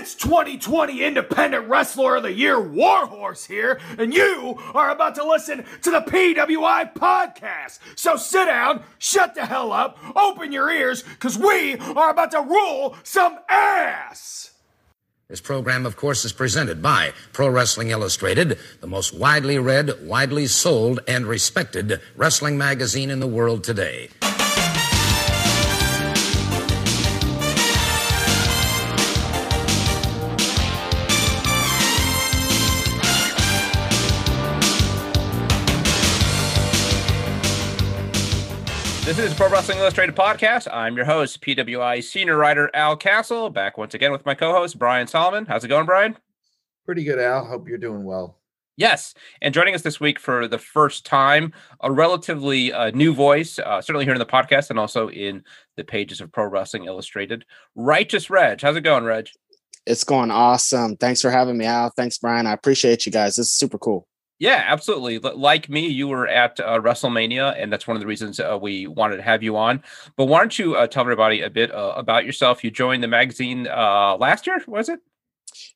It's 2020 Independent Wrestler of the Year Warhorse here, and you are about to listen to the PWI podcast. So sit down, shut the hell up, open your ears, because we are about to rule some ass. This program, of course, is presented by Pro Wrestling Illustrated, the most widely read, widely sold, and respected wrestling magazine in the world today. Is Pro Wrestling Illustrated Podcast. I'm your host, PWI senior writer Al Castle, back once again with my co-host Brian Solomon. How's it going, Brian? Pretty good, Al. Hope you're doing well. Yes, and joining us this week for the first time, a relatively uh, new voice, uh, certainly here in the podcast and also in the pages of Pro Wrestling Illustrated. Righteous Reg, how's it going, Reg? It's going awesome. Thanks for having me, Al. Thanks, Brian. I appreciate you guys. This is super cool. Yeah, absolutely. Like me, you were at uh, WrestleMania, and that's one of the reasons uh, we wanted to have you on. But why don't you uh, tell everybody a bit uh, about yourself? You joined the magazine uh, last year, was it?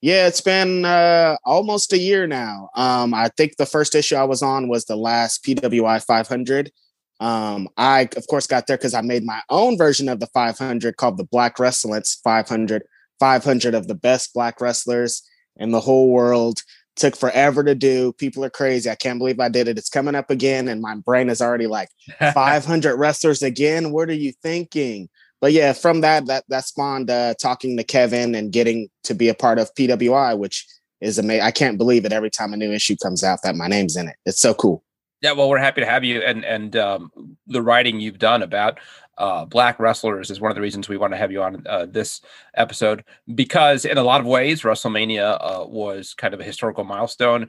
Yeah, it's been uh, almost a year now. Um, I think the first issue I was on was the last PWI 500. Um, I, of course, got there because I made my own version of the 500 called the Black Wrestlers 500, 500 of the best black wrestlers in the whole world took forever to do. People are crazy. I can't believe I did it. It's coming up again, and my brain is already like 500 wrestlers again. What are you thinking? But yeah, from that that that spawned uh, talking to Kevin and getting to be a part of PWI, which is amazing. I can't believe it every time a new issue comes out that my name's in it. It's so cool. Yeah, well, we're happy to have you, and and um, the writing you've done about uh, black wrestlers is one of the reasons we want to have you on uh, this episode because in a lot of ways wrestlemania uh, was kind of a historical milestone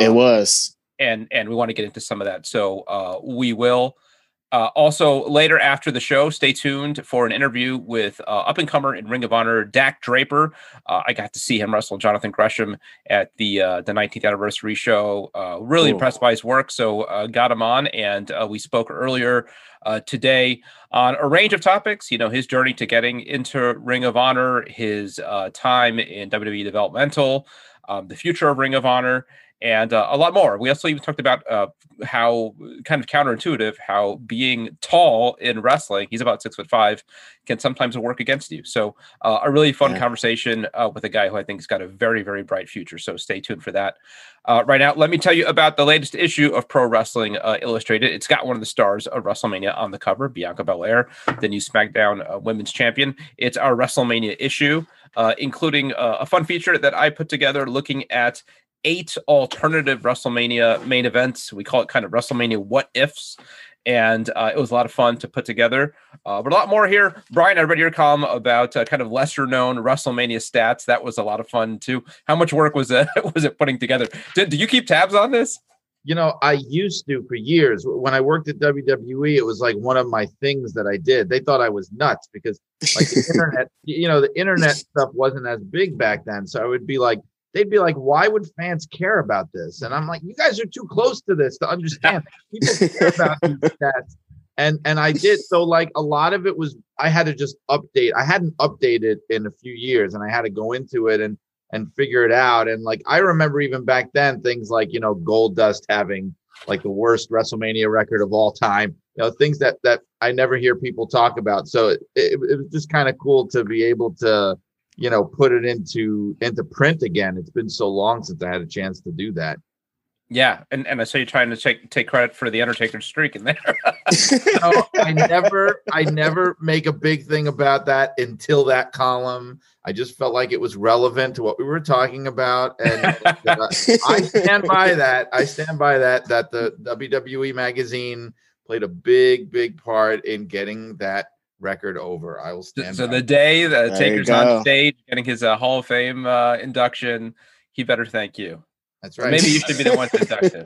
it um, was. and and we want to get into some of that. So uh, we will uh, also later after the show stay tuned for an interview with uh, up and comer in ring of honor dak draper i got to see him wrestle jonathan gresham at the the 19th anniversary show really cool. impressed by his work so got him on and we spoke earlier uh, today on a range of topics. You know, his journey to getting into Ring of Honor, his uh, time in WWE developmental, um, the future of Ring of Honor, and uh, a lot more. We also even talked about uh, how kind of counterintuitive how being tall in wrestling, he's about six foot five, can sometimes work against you. So uh, a really fun yeah. conversation uh, with a guy who I think has got a very, very bright future. So stay tuned for that. Uh, right now, let me tell you about the latest issue of Pro Wrestling uh, Illustrated. It's got one of the stars of WrestleMania on the cover, Bianca Belair, the new SmackDown Women's Champion. It's our WrestleMania issue. Uh, including uh, a fun feature that I put together looking at eight alternative WrestleMania main events. We call it kind of WrestleMania what ifs. And uh, it was a lot of fun to put together. Uh, but a lot more here. Brian, I read your column about uh, kind of lesser known WrestleMania stats. That was a lot of fun too. How much work was it was it putting together? Did, do you keep tabs on this? You know, I used to for years. When I worked at WWE, it was like one of my things that I did. They thought I was nuts because like the internet, you know, the internet stuff wasn't as big back then. So I would be like, they'd be like, why would fans care about this? And I'm like, you guys are too close to this to understand. People care about these stats. And and I did so like a lot of it was I had to just update. I hadn't updated in a few years and I had to go into it and and figure it out. And like I remember even back then things like, you know, Gold Dust having like the worst WrestleMania record of all time. You know, things that that I never hear people talk about. So it, it, it was just kind of cool to be able to you know put it into into print again. It's been so long since i had a chance to do that. Yeah and, and i saw you trying to take take credit for the undertaker streak in there. No, i never i never make a big thing about that until that column. I just felt like it was relevant to what we were talking about and uh, i stand by that. I stand by that that the wwe magazine played a big big part in getting that record over. I will stand. So, the day the Taker's on stage getting his uh, Hall of Fame uh, induction, he better thank you. That's right. maybe you should be the one to induct him.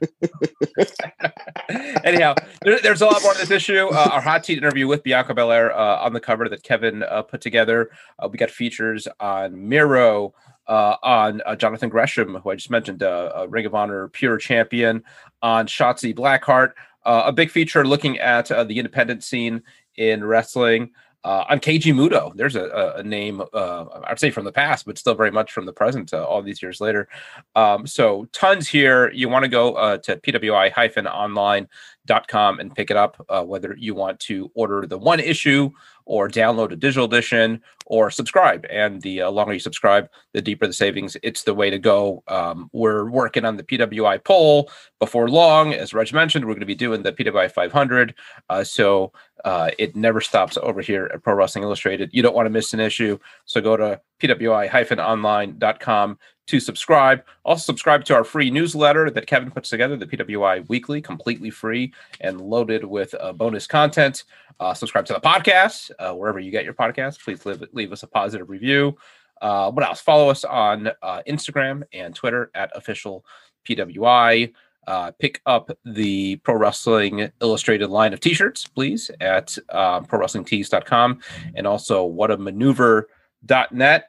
Anyhow, there, there's a lot more in this issue. Uh, our hot seat interview with Bianca Belair uh, on the cover that Kevin uh, put together. Uh, we got features on Miro, uh, on uh, Jonathan Gresham, who I just mentioned, uh, Ring of Honor Pure Champion, on Shotzi Blackheart. a big feature looking at the independent scene in wrestling. uh, on Keiji Muto. There's a, a, name, uh, I'd say from the past, but still very much from the present uh, all these years later. Um, so tons here. You want to go uh, to pwi-online.com and pick it up, uh, whether you want to order the one issue or download a digital edition or subscribe. And the uh, longer you subscribe, the deeper the savings. It's the way to go. Um, we're working on the PWI poll before long. As Reg mentioned, we're going to be doing the PWI 500. Uh, so uh, it never stops over here at Pro Wrestling Illustrated. You don't want to miss an issue. So go to pwi-online.com to subscribe. Also, subscribe to our free newsletter that Kevin puts together, the PWI Weekly, completely free and loaded with uh, bonus content. Uh, subscribe to the podcast uh, wherever you get your podcast. Please leave, leave us a positive review. Uh, what else? Follow us on uh, Instagram and Twitter at official PWI. Uh, pick up the Pro Wrestling Illustrated line of t-shirts, please, at uh, prowrestlingtees.com and also whatamaneuver.net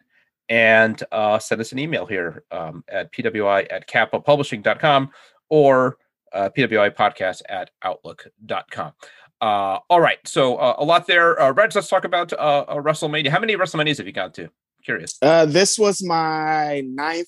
and uh, send us an email here um, at pwi at kappapublishing.com or uh, pwi podcast at outlook.com. Uh, all right, so uh, a lot there. Uh, Reg, let's talk about uh, uh, WrestleMania. How many WrestleManias have you gone to? Curious. Uh, this was my ninth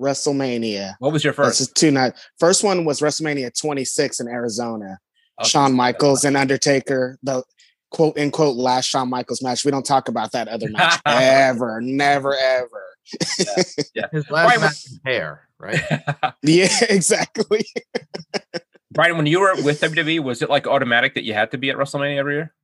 WrestleMania. What was your This first? is two night. First one was WrestleMania 26 in Arizona. Okay. Shawn Michaels and Undertaker, the quote unquote last Shawn Michaels match. We don't talk about that other match ever, never, ever. His last Right, match was hair, right? Yeah, exactly. Brian, when you were with WWE, was it like automatic that you had to be at WrestleMania every year?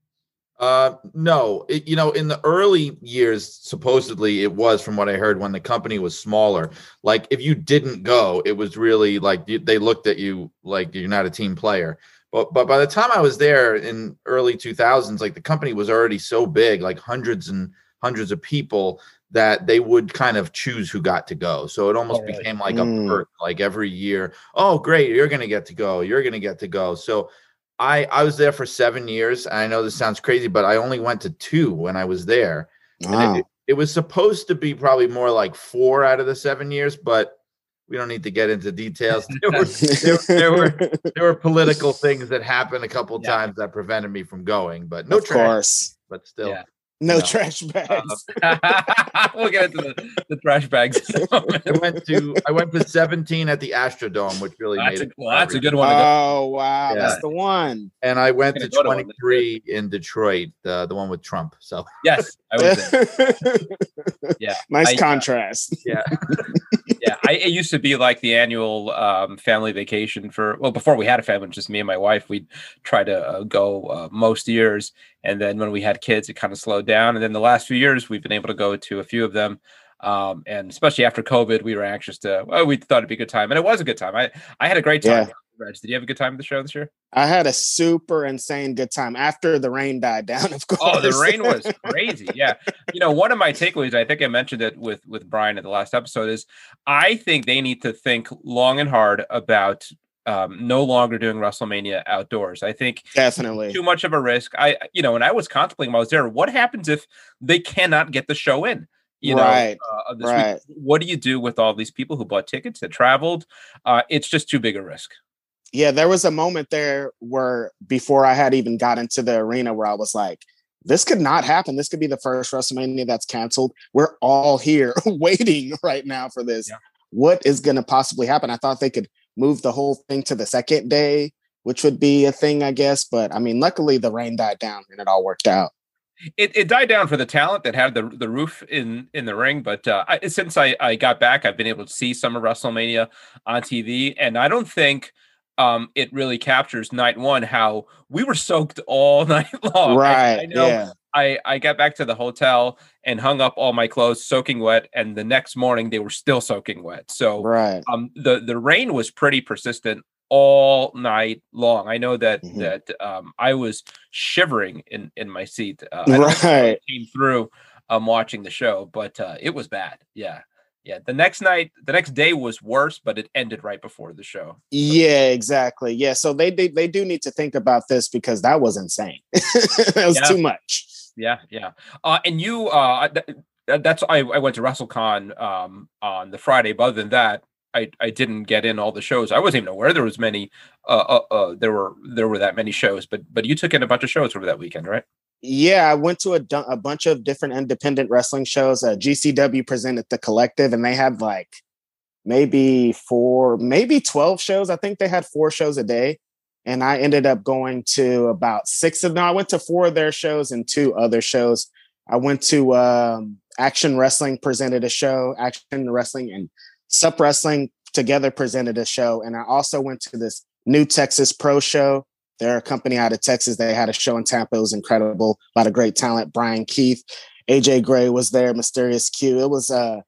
Uh, no, it, you know, in the early years, supposedly it was from what I heard when the company was smaller. Like if you didn't go, it was really like you, they looked at you like you're not a team player. But but by the time I was there in early 2000s, like the company was already so big, like hundreds and hundreds of people that they would kind of choose who got to go. So it almost really? became like Mm. a perk, like every year. Oh, great, you're gonna get to go. You're gonna get to go. So I I was there for seven years. And I know this sounds crazy, but I only went to two when I was there. And Wow. it, it was supposed to be probably more like four out of the seven years, but we don't need to get into details. There were there, there were there were political things that happened a couple Yeah. times that prevented me from going, but no of trash, course. but still. Yeah. No, No. trash bags. we'll get into the, the trash bags. in a moment. I went to I went to 17 at the Astrodome, which really that's, made a, it. well, that's a good one. to go. Oh wow, Yeah. that's the one. And I went Gonna to go to 23 in Detroit, uh, the one with Trump. So Yes, I was there. Yeah, nice I, uh, contrast. yeah, yeah, I, it used to be like the annual um, family vacation for well before we had a family, just me and my wife. We'd try to uh, go uh, most years, and then when we had kids, it kind of slowed down. And then the last few years, we've been able to go to a few of them. Um, and especially after COVID, we were anxious to. Well, we thought it'd be a good time, and it was a good time. I I had a great time. Yeah. Reg, did you have a good time at the show this year? I had a super insane good time after the rain died down. Of course. Oh, the rain was crazy. Yeah. You know, one of my takeaways, I think I mentioned it with with Brian at the last episode, is I think they need to think long and hard about um, no longer doing WrestleMania outdoors. I think definitely. too much of a risk. I, you know, and I was contemplating while I was there, what happens if they cannot get the show in? You know, Right, uh, week? right. what do you do with all these people who bought tickets that traveled? Uh, it's just too big a risk. Yeah, there was a moment there where before I had even got into the arena where I was like, this could not happen. This could be the first WrestleMania that's canceled. We're all here waiting right now for this. Yeah. What is going to possibly happen? I thought they could move the whole thing to the second day, which would be a thing, I guess. But I mean, luckily the rain died down and it all worked out. it, it died down for the talent that had the the roof in in the ring but uh I, since i i got back i've been able to see some of wrestlemania on tv and i don't think um it really captures night one how we were soaked all night long right. I, know Yeah. I, I got back to the hotel and hung up all my clothes soaking wet and the next morning they were still soaking wet so Right. um the the rain was pretty persistent all night long i know that Mhm. that um i was shivering in in my seat uh, I don't know if it Right. came through um watching the show but uh it was bad yeah yeah the next night the next day was worse but it ended right before the show Yeah, exactly. Yeah. So they, they they do need to think about this because that was insane. that was Yeah. too much. yeah yeah uh and you uh th- that's I, I went to WrestleCon um on the Friday but other than that I, I didn't get in all the shows. I wasn't even aware there was many. Uh, uh, uh, there were there were that many shows, but but you took in a bunch of shows over that weekend, right? Yeah, I went to a, a bunch of different independent wrestling shows. Uh, GCW presented the collective, and they had like maybe four, maybe 12 shows. I think they had four shows a day. And I ended up going to about six of them. I went to four of their shows and two other shows. I went to um, Action Wrestling presented a show, Action Wrestling and Sup Wrestling together presented a show. And I also went to this New Texas Pro show. They're a company out of Texas. They had a show in Tampa. It was incredible. A lot of great talent. Brian Keith, AJ Gray was there, Mysterious Q. It was a,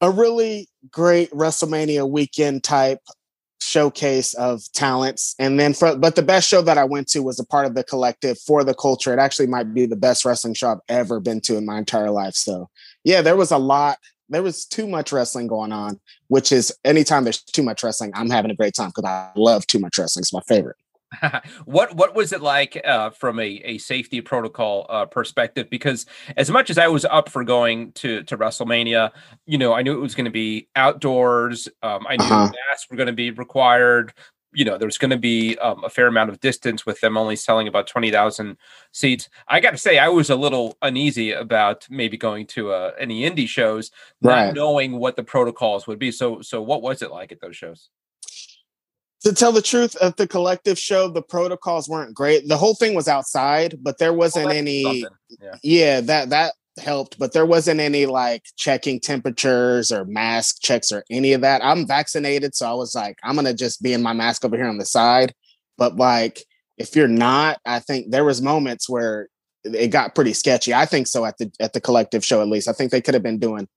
a really great WrestleMania weekend type showcase of talents. And then for but the best show that I went to was a part of the collective for the culture. It actually might be the best wrestling show I've ever been to in my entire life. So yeah, there was a lot there was too much wrestling going on, which is anytime there's too much wrestling, I'm having a great time because I love too much wrestling. It's my favorite. what what was it like uh, from a, a safety protocol uh, perspective? Because as much as I was up for going to to WrestleMania, you know, I knew it was going to be outdoors. Um, I knew uh-huh. masks were going to be required you know there's going to be um, a fair amount of distance with them only selling about 20,000 seats. I got to say I was a little uneasy about maybe going to uh, any indie shows right. not knowing what the protocols would be. So so what was it like at those shows? To tell the truth, at the collective show, the protocols weren't great. The whole thing was outside, but there wasn't well, any. Yeah. yeah, that that helped, but there wasn't any like checking temperatures or mask checks or any of that. I'm vaccinated, so I was like, I'm gonna just be in my mask over here on the side. But like, if you're not, I think there was moments where it got pretty sketchy. I think so at the at the collective show at least. I think they could have been doing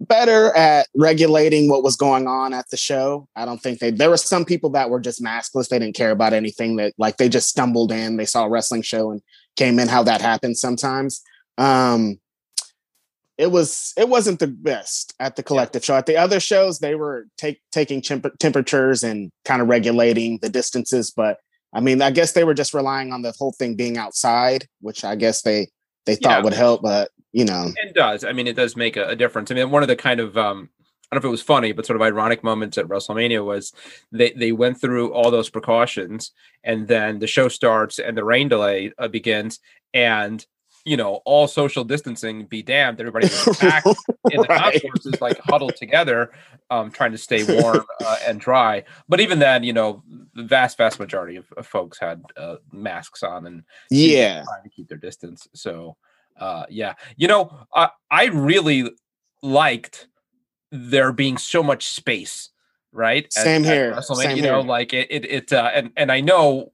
better at regulating what was going on at the show. I don't think they there were some people that were just maskless. They didn't care about anything that like they just stumbled in, they saw a wrestling show and came in how that happens sometimes. Um, it was it wasn't the best at the collective show. At the other shows, they were take, taking temp- temperatures and kind of regulating the distances. But I mean, I guess they were just relying on the whole thing being outside, which I guess they they thought yeah. would help. But you know, it does. I mean, it does make a, a difference. I mean, one of the kind of um, I don't know if it was funny, but sort of ironic moments at WrestleMania was they they went through all those precautions, and then the show starts and the rain delay uh, begins, and you know, all social distancing be damned. Everybody was in the right. concourses, like huddled together, um, trying to stay warm uh, and dry. But even then, you know, the vast, vast majority of, of folks had uh, masks on and yeah, trying to keep their distance. So, uh, yeah, you know, I really liked there being so much space, right? Same at, here. At Same you know, like it, it, it uh, and and I know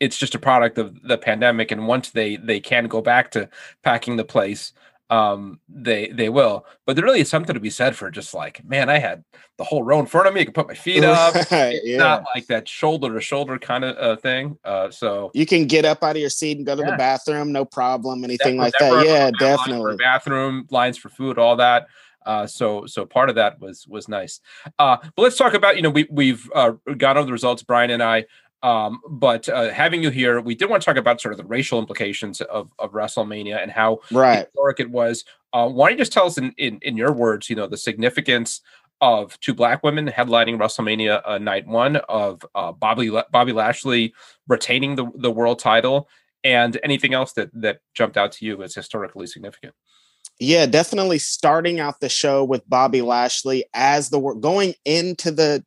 it's just a product of the pandemic and once they they can go back to packing the place um they they will but there really is something to be said for just like man i had the whole row in front of me i could put my feet up it's yeah. not like that shoulder to shoulder kind of uh, thing uh so you can get up out of your seat and go to yeah. the bathroom no problem anything like that yeah definitely bathroom lines for food all that uh, so so part of that was was nice. Uh, but let's talk about you know we we've uh, gone over the results. Brian and I um, but uh, having you here, we did want to talk about sort of the racial implications of, of WrestleMania and how right. historic it was. Uh, why don't you just tell us in, in, in your words, you know, the significance of two black women headlining WrestleMania uh, night one, of uh, Bobby Bobby Lashley retaining the, the world title, and anything else that that jumped out to you as historically significant. Yeah, definitely starting out the show with Bobby Lashley as the going into the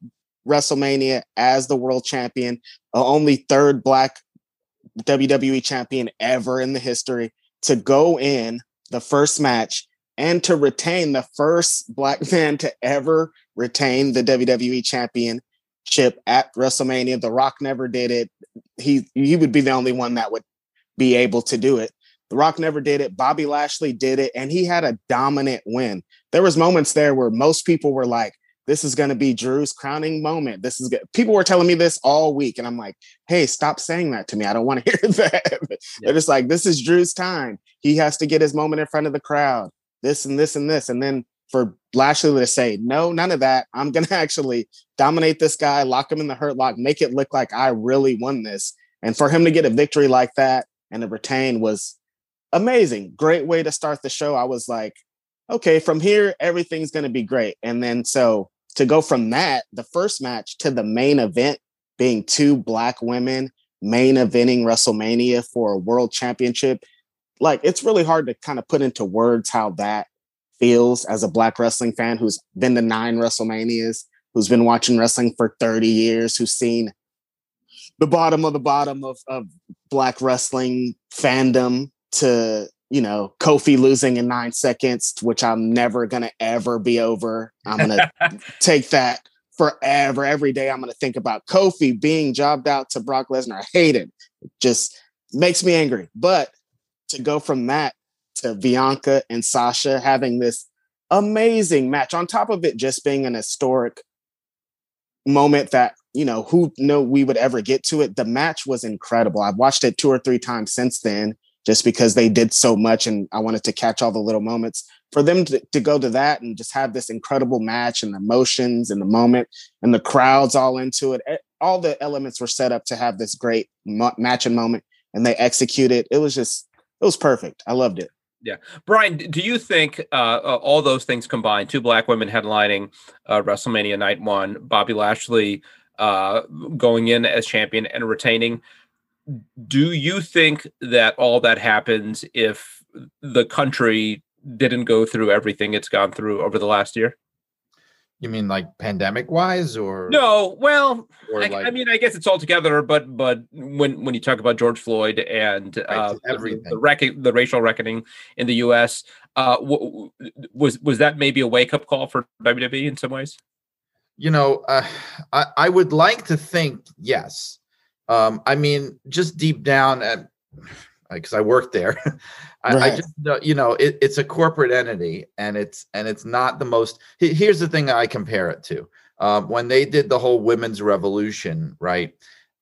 WrestleMania as the world champion, only third black WWE champion ever in the history to go in the first match and to retain the first black man to ever retain the WWE championship at WrestleMania. The Rock never did it. He he would be the only one that would be able to do it. The Rock never did it. Bobby Lashley did it and he had a dominant win. There was moments there where most people were like, this is going to be Drew's crowning moment. This is good. People were telling me this all week, and I'm like, hey, stop saying that to me. I don't want to hear that. Yeah. They're just like, this is Drew's time. He has to get his moment in front of the crowd. This and this and this. And then for Lashley to say, no, none of that. I'm going to actually dominate this guy, lock him in the hurt lock, make it look like I really won this. And for him to get a victory like that and to retain was amazing. Great way to start the show. I was like, okay, from here, everything's going to be great. And then so to go from that, the first match to the main event being two black women main eventing WrestleMania for a world championship. Like it's really hard to kind of put into words how that feels as a black wrestling fan who's been to nine WrestleManias, who's been watching wrestling for 30 years, who's seen the bottom of the bottom of, of black wrestling fandom to you know Kofi losing in nine seconds, which I'm never gonna ever be over. I'm gonna take that forever. Every day I'm gonna think about Kofi being jobbed out to Brock Lesnar. I hate it. it just makes me angry. But to go from that to Bianca and Sasha having this amazing match on top of it just being an historic moment that you know who know we would ever get to it the match was incredible i've watched it two or three times since then just because they did so much and i wanted to catch all the little moments. For them to, to go to that and just have this incredible match and the emotions and the moment and the crowds all into it all the elements were set up to have this great match and moment and they executed. It was just it was perfect. I loved it. Yeah, Brian, do you think uh, uh, all those things combined, two black women headlining uh, WrestleMania Night One, Bobby Lashley uh, going in as champion and retaining, do you think that all that happens if the country didn't go through everything it's gone through over the last year? You mean like pandemic wise or no? Well, I, like, I, mean, I guess it's all together. But but when when you talk about George Floyd and uh, everything, the, the, the racial reckoning in the U.S., uh, w- was was that maybe a wake up call for WWE in some ways? You know, uh, I I would like to think yes. Um, I mean, just deep down, at because I worked there. I, right. I, just you know it, it's a corporate entity, and it's and it's not the most. Here's the thing I compare it to um, when they did the whole women's revolution, right?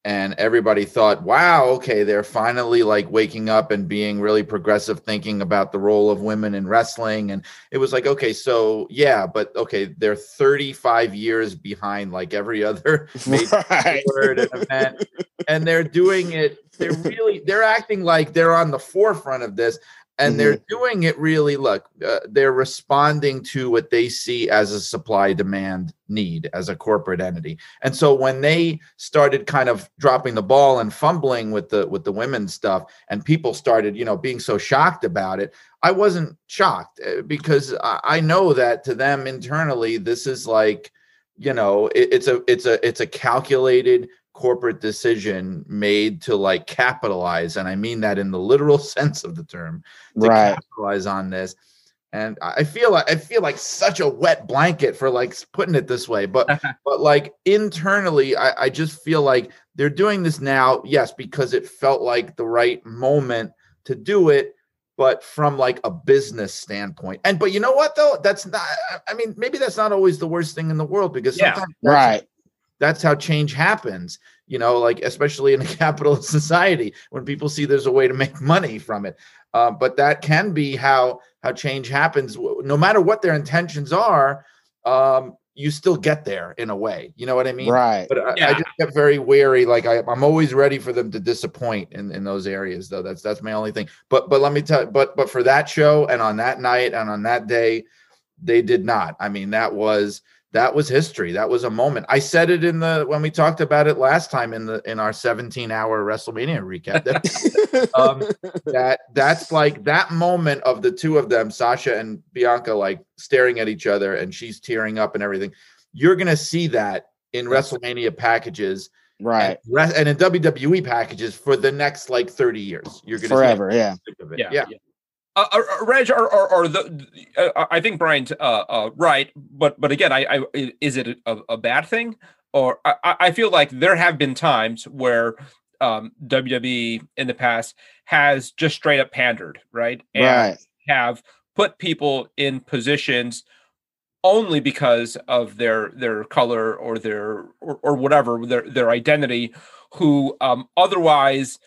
and everybody thought wow okay they're finally like waking up and being really progressive thinking about the role of women in wrestling and it was like okay so yeah but okay they're 35 years behind like every other right. event and they're doing it they're really they're acting like they're on the forefront of this and mm-hmm. they're doing it really look uh, they're responding to what they see as a supply demand need as a corporate entity and so when they started kind of dropping the ball and fumbling with the with the women's stuff and people started you know being so shocked about it i wasn't shocked uh, because i, I know that to them internally this is like you know it, it's a it's a it's a calculated corporate decision made to like capitalize and i mean that in the literal sense of the term to right. capitalize on this. And i feel like i feel like such a wet blanket for like putting it this way but but like internally I, I just feel like they're doing this now yes because it felt like the right moment to do it but from like a business standpoint. And but you know what though? That's not i mean maybe that's not always the worst thing in the world because sometimes yeah, right that's how change happens you know like especially in a capitalist society when people see there's a way to make money from it. Uh, but that can be how how change happens. No matter what their intentions are um, you still get there in a way you know what i mean? Right. But I, yeah. I, just get very wary like I, i'm always ready for them to disappoint in, in those areas though. That's that's my only thing. But but let me tell you but but for that show and on that night and on that day they did not. I mean that was that was history. That was a moment. I said it in the when we talked about it last time in the in our 17 hour WrestleMania recap. That, um, that that's like that moment of the two of them, Sasha and Bianca, like staring at each other, and she's tearing up and everything. You're gonna see that in WrestleMania packages, right? And, and in WWE packages for the next like 30 years. You're gonna forever, yeah. yeah. yeah. yeah. Uh, uh, uh, Reg, are, are, are the? Uh, I think Brian's uh, uh, right, but but again, I, I is it a, a bad thing, or I, I, feel like there have been times where um, WWE in the past has just straight up pandered, right, and right. have put people in positions only because of their their color or their or, or whatever their their identity, who um, otherwise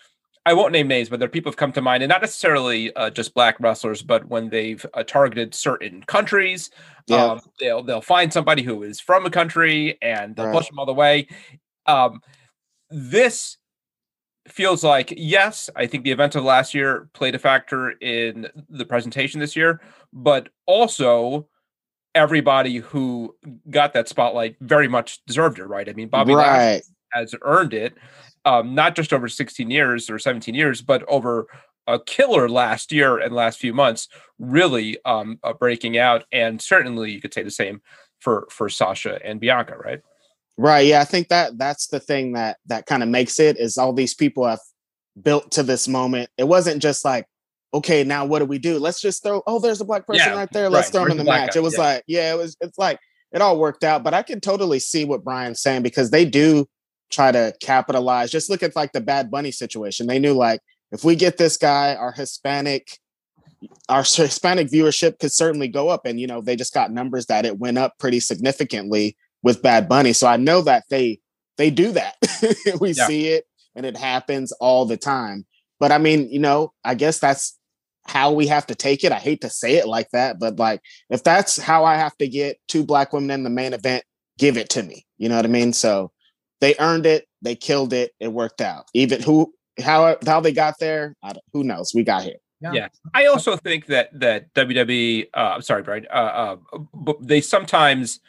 I won't name names, but there are people have come to mind, and not necessarily uh, just black wrestlers, but when they've uh, targeted certain countries, yeah. um, they'll they'll find somebody who is from a country and they'll right. push them all the way. Um, this feels like yes, I think the events of last year played a factor in the presentation this year, but also everybody who got that spotlight very much deserved it, right? I mean, Bobby right. has earned it um, not just over 16 years or 17 years, but over a killer last year and last few months, really um, uh, breaking out. And certainly, you could say the same for for Sasha and Bianca, right? Right. Yeah, I think that that's the thing that that kind of makes it is all these people have built to this moment. It wasn't just like, okay, now what do we do? Let's just throw. Oh, there's a black person Yeah, right there. Let's right. throw Where's in the the match. guy? It was Yeah. like, yeah, it was. It's like it all worked out. But I can totally see what Brian's saying because they do try to capitalize. Just look at like the Bad Bunny situation. They knew like if we get this guy, our Hispanic. Our Hispanic viewership could certainly go up, and you know they just got numbers that it went up pretty significantly with Bad Bunny. So I know that they they do that. we Yeah. see it and it happens all the time. But I mean, you know, I guess that's how we have to take it. I hate to say it like that, but like if that's how I have to get two black women in the main event, give it to me. You know what I mean? So they earned it, they killed it, it worked out. Even who how how they got there, I don't, who knows? We got here. Yeah. I also think that that WWE, uh, I'm sorry, Brian, uh, uh, they sometimes,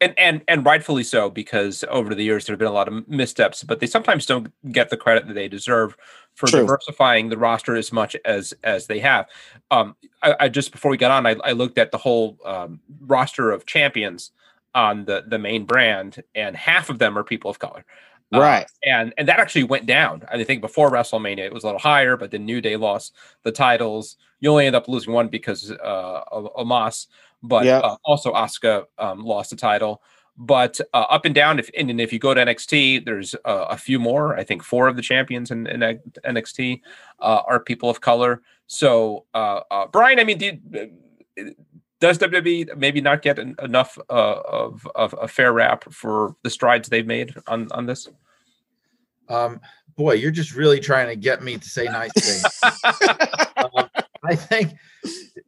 and and and rightfully so, because over the years there have been a lot of missteps, but they sometimes don't get the credit that they deserve for True. diversifying the roster as much as as they have. Um, I, I just before we got on, I, I looked at the whole um, roster of champions on the the main brand, and half of them are people of color. Uh, Right. and and that actually went down. I think before WrestleMania it was a little higher, but the New Day lost the titles. You only end up losing one because uh, of Omos, but Yep. uh, also Asuka um, lost the title. But uh, up and down, if and then if you go to NXT, there's uh, a few more. I think four of the champions in, in NXT uh, are people of color. So, uh, uh, Brian, I mean, you, does WWE maybe not get en- enough uh, of, of a fair rap for the strides they've made on on this? Um, boy, you're just really trying to get me to say nice things. um, I think,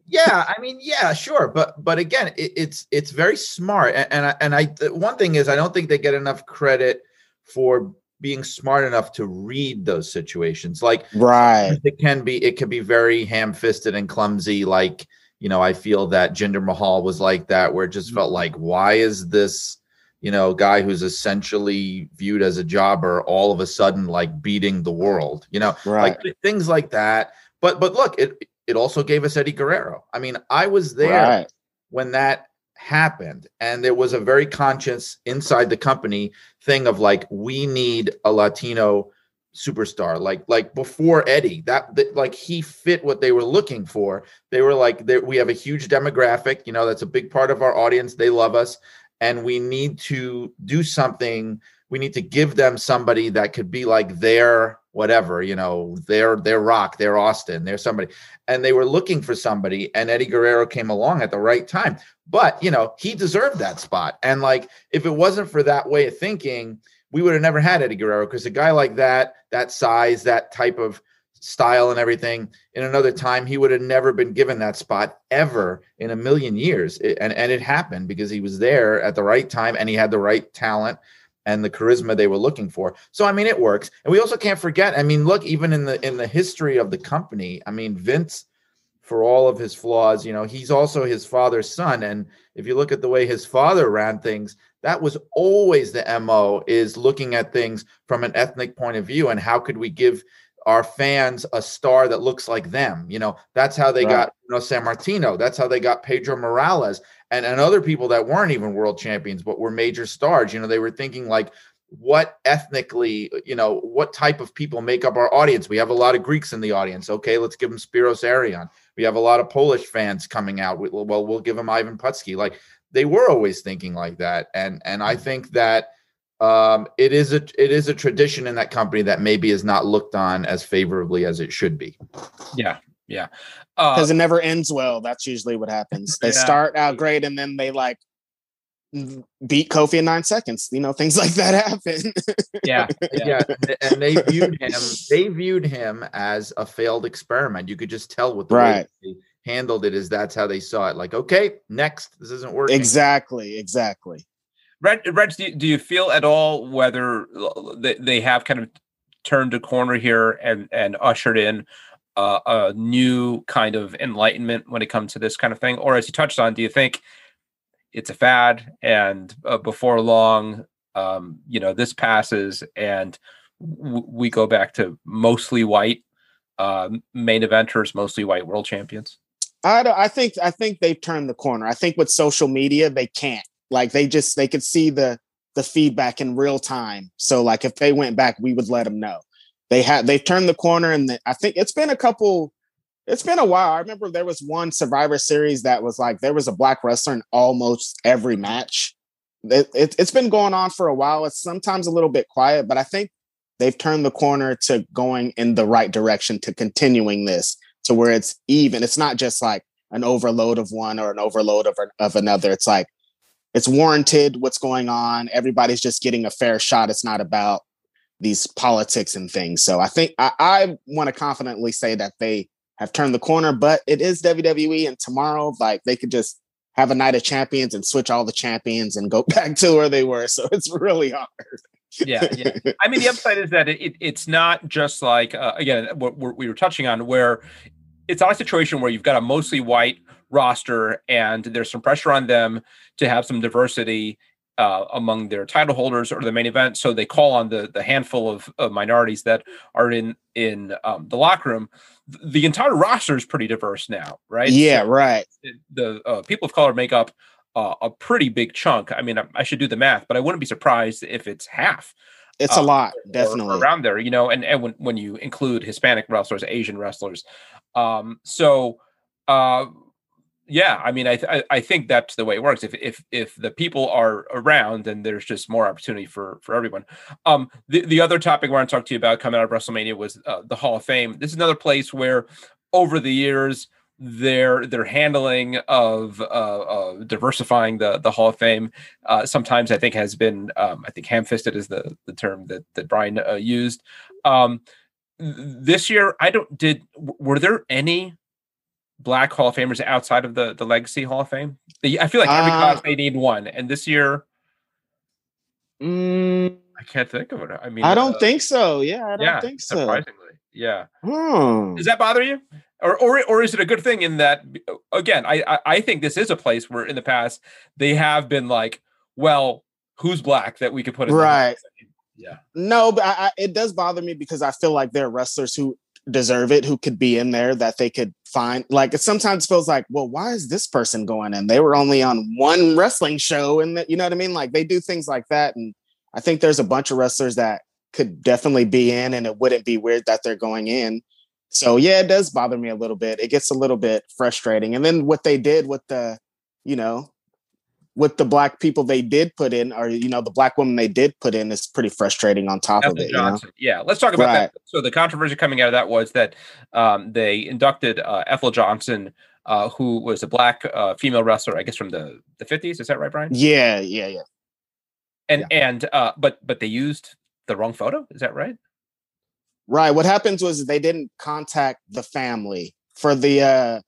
yeah, I mean, yeah, sure, but but again, it, it's it's very smart, and and I, and I the one thing is, I don't think they get enough credit for being smart enough to read those situations. Like Right. it can be, it can be very ham-fisted and clumsy. Like you know, I feel that Jinder Mahal was like that, where it just felt like, why is this? you know, guy who's essentially viewed as a jobber all of a sudden like beating the world, you know, Right. like things like that. But but look, it it also gave us Eddie Guerrero. I mean, I was there Right. when that happened and there was a very conscious inside the company thing of like we need a Latino superstar like like before Eddie that, that like he fit what they were looking for. They were like we have a huge demographic you know that's a big part of our audience. They love us and we need to do something. We need to give them somebody that could be like their whatever you know their their rock their austin their somebody. And they were looking for somebody and eddie guerrero came along at the right time. But you know he deserved that spot. And like if it wasn't for that way of thinking we would have never had eddie guerrero because a guy like that that size that type of style and everything in another time he would have never been given that spot ever in a million years. It- and and it happened because he was there at the right time and he had the right talent and the charisma they were looking for. So i mean it works. And we also can't forget i mean look even in the in the history of the company i mean vince for all of his flaws you know he's also his father's son. And if you look at the way his father ran things that was always the mo is looking at things from an ethnic point of view and how could we give our fans a star that looks like them. You know, that's how they Right. got you know Sammartino. That's how they got Pedro Morales and, and other people that weren't even world champions but were major stars. You know, they were thinking like what ethnically, you know, what type of people make up our audience? We have a lot of Greeks in the audience. Okay, let's give them Spiros Arion. We have a lot of Polish fans coming out. We- Well, we'll give them Ivan Putski. Like they were always thinking like that. And and I think that um it is a it is a tradition in that company that maybe is not looked on as favorably as it should be Yeah, yeah. Uh, because it never ends well. That's usually what happens. They Yeah. start out great and then they like beat Kofi in nine seconds. You know, things like that happen. yeah, yeah, and they viewed him they viewed him as a failed experiment you could just tell with the way Right. they handled it is that's how they saw it like okay next this isn't working exactly, exactly. Reg, Reg do, you, do you feel at all whether they, they have kind of turned a corner here and and ushered in uh, a new kind of enlightenment when it comes to this kind of thing, or as you touched on, do you think it's a fad and uh, before long, um, you know, this passes and w- we go back to mostly white uh, main eventers, mostly white world champions? I don't, I think I think they've turned the corner. I think with social media they can't. Like they just they could see the the feedback in real time. So like if they went back, we would let them know. They had they've turned the corner, and the, I think it's been a couple. It's been a while. I remember there was one Survivor Series that was like there was a black wrestler in almost every match. It, it, it's been going on for a while. It's sometimes a little bit quiet, but I think they've turned the corner to going in the right direction to continuing this to where it's even. It's not just like an overload of one or an overload of, of another. It's like it's warranted what's going on. Everybody's just getting a fair shot. It's not about these politics and things. So I think I, I want to confidently say that they have turned the corner, but it is WWE. And tomorrow, like they could just have a night of champions and switch all the champions and go back to where they were. So it's really hard. Yeah, yeah. I mean, the upside is that it, it's not just like uh, again what we were touching on, where it's not a situation where you've got a mostly white roster and there's some pressure on them to have some diversity uh, among their title holders or the main event. So they call on the the handful of, of minorities that are in in um, the locker room. The entire roster is pretty diverse now, right? Yeah, so right. The uh, people of color make up uh, a pretty big chunk. I mean, I, I, should do the math, but I wouldn't be surprised if it's half. It's a uh, lot, definitely around there, you know. And and when when you include Hispanic wrestlers, Asian wrestlers, um, so uh yeah i mean I, th- I think that's the way it works if if if the people are around then there's just more opportunity for for everyone um the, the other topic I want to talk to you about coming out of wrestlemania was uh, the hall of fame this is another place where over the years their their handling of uh, uh, diversifying the the Hall of Fame uh, sometimes I think has been um, I think ham-fisted is the the term that that Brian uh, used. Um, this year, I don't did were there any black Hall of Famers outside of the the Legacy Hall of Fame? I feel like every uh, class they need one, and this year, mm, I can't think of it. I mean, I don't uh, think so. Yeah, I don't yeah, think so. Surprisingly, yeah. Hmm. Does that bother you? Or, or, or is it a good thing in that again I, I i think this is a place where in the past they have been like well who's black that we could put in right. yeah. No but I, I, it does bother me because i feel like there are wrestlers who deserve it who could be in there that they could find like it sometimes feels like well why is this person going in? They were only on one wrestling show and that you know what i mean? Like they do things like that and i think there's a bunch of wrestlers that could definitely be in and it wouldn't be weird that they're going in so yeah it does bother me a little bit it gets a little bit frustrating and then what they did with the you know with the black people they did put in, or you know, the black woman they did put in is pretty frustrating on top of it. Johnson. You know? Yeah, let's talk about right. that. So the controversy coming out of that was that um, they inducted uh, Ethel Johnson, uh, who was a black uh, female wrestler, I guess from the the fifties. Is that right, Brian? Yeah, yeah, yeah. And yeah. and uh, but but they used the wrong photo. Is that right? Right. What happens was they didn't contact the family for the uh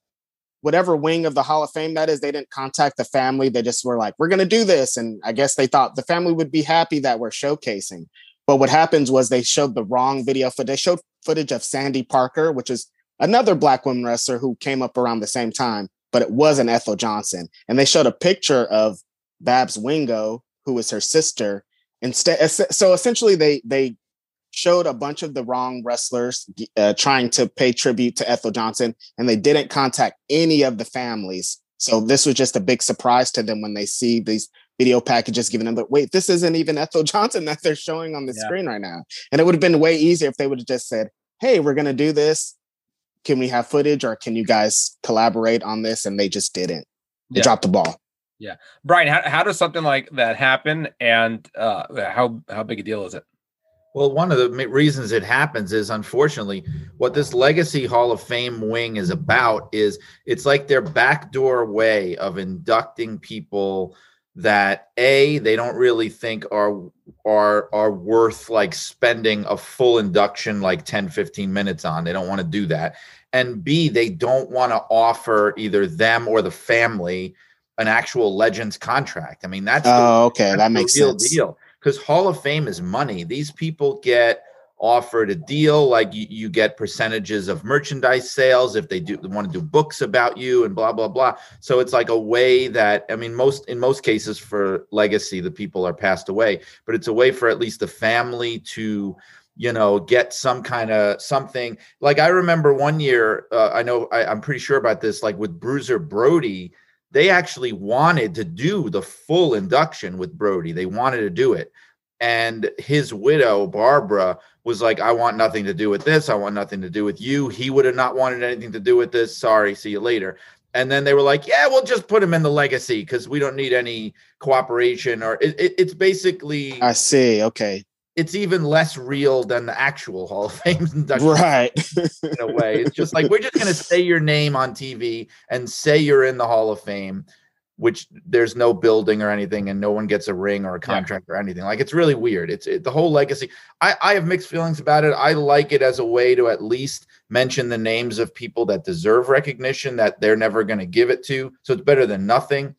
whatever wing of the Hall of Fame that is, they didn't contact the family. They just were like, we're going to do this. And I guess they thought the family would be happy that we're showcasing. But what happens was they showed the wrong video footage. They showed footage of Sandy Parker, which is another black woman wrestler who came up around the same time, but it wasn't Ethel Johnson. And they showed a picture of Babs Wingo, who was her sister. Instead, so essentially, they they showed a bunch of the wrong wrestlers uh, trying to pay tribute to Ethel Johnson, and they didn't contact any of the families. So this was just a big surprise to them when they see these video packages giving them, but wait, this isn't even Ethel Johnson that they're showing on the yeah. screen right now. And it would have been way easier if they would have just said, hey, we're going to do this. Can we have footage or can you guys collaborate on this? And they just didn't. They yeah. dropped the ball. Yeah. Brian, how, how does something like that happen? And uh, how, how big a deal is it? Well, one of the reasons it happens is unfortunately what this Legacy Hall of Fame wing is about is it's like their backdoor way of inducting people that a they don't really think are are are worth like spending a full induction like 10 15 minutes on. They don't want to do that. And b they don't want to offer either them or the family an actual legends contract. I mean that's oh the, okay that's that makes sense. deal because Hall of Fame is money. These people get offered a deal like you, you get percentages of merchandise sales if they do want to do books about you and blah blah blah so it's like a way that i mean most in most cases for legacy the people are passed away but it's a way for at least the family to you know, get some kind of something. Like I remember one year, uh, I know I, I'm pretty sure about this, like with Bruiser Brody, they actually wanted to do the full induction with Brody. They wanted to do it. And his widow, Barbara, was like, I want nothing to do with this. I want nothing to do with you. He would have not wanted anything to do with this. Sorry, see you later. And then they were like, yeah, we'll just put him in the legacy because we don't need any cooperation or it, it, it's basically. I see. Okay it's even less real than the actual Hall of Fame induction. Right. in a way. It's just like we're just gonna say your name on TV and say you're in the Hall of Fame, which there's no building or anything, and no one gets a ring or a contract yeah. or anything. Like it's really weird. It's it, the whole legacy. I, I have mixed feelings about it. I like it as a way to at least mention the names of people that deserve recognition that they're never gonna give it to. So it's better than nothing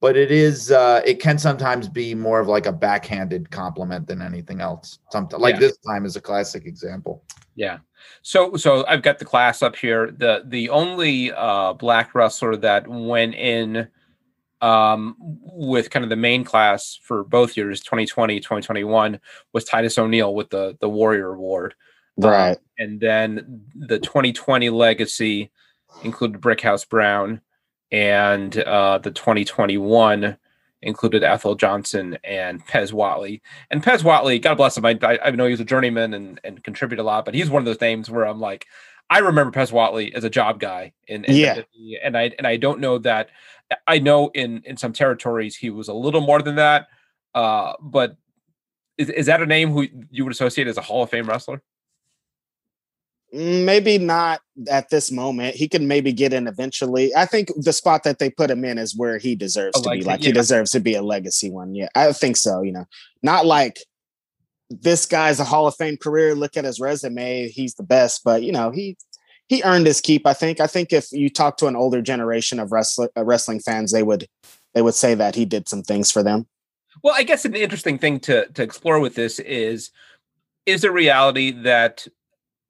but it is uh it can sometimes be more of like a backhanded compliment than anything else. Sometimes like yeah. this time is a classic example. Yeah. So so i've got the class up here. The the only uh black wrestler that went in um with kind of the main class for both years 2020 2021 was titus o'neil with the the warrior award. Right. um, and then the 2020 legacy included brickhouse brown and uh, the 2021 included Ethel Johnson and Pez Whatley. And Pez Whatley, God bless him, I, I, know he's a journeyman and, and contribute a lot, but he's one of those names where I'm like, I remember Pez Whatley as a job guy, in, in yeah, and I and I don't know that. I know in in some territories he was a little more than that, uh, but is, is that a name who you would associate as a Hall of Fame wrestler? Maybe not at this moment. He can maybe get in eventually. I think the spot that they put him in is where he deserves to be. Like yeah. he deserves to be a legacy one. Yeah, I think so. You know, not like this guy's a Hall of Fame career. Look at his resume; he's the best. But you know, he he earned his keep. I think. I think if you talk to an older generation of wrestling uh, wrestling fans, they would they would say that he did some things for them. Well, I guess an interesting thing to to explore with this is is a reality that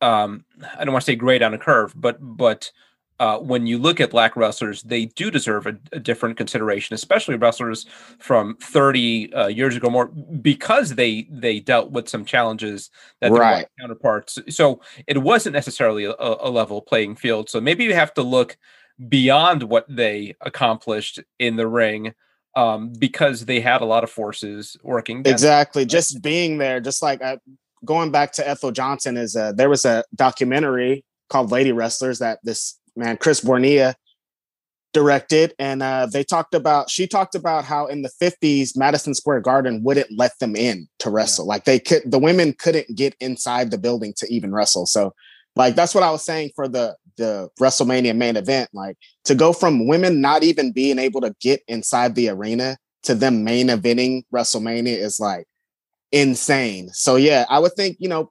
um, I don't want to say grade on a curve, but but uh, when you look at black wrestlers, they do deserve a, a different consideration, especially wrestlers from 30 uh, years ago more, because they they dealt with some challenges that right. their counterparts. So it wasn't necessarily a, a, level playing field. So maybe you have to look beyond what they accomplished in the ring. Um, because they had a lot of forces working. Exactly. Just being there, just like I, going back to Ethel Johnson is uh, there was a documentary called Lady Wrestlers that this man Chris Bournea directed, and uh, they talked about she talked about how in the fifties Madison Square Garden wouldn't let them in to wrestle. Yeah. Like they could, the women couldn't get inside the building to even wrestle. So, like that's what I was saying for the the WrestleMania main event. Like to go from women not even being able to get inside the arena to them main eventing WrestleMania is like insane. So yeah, I would think, you know,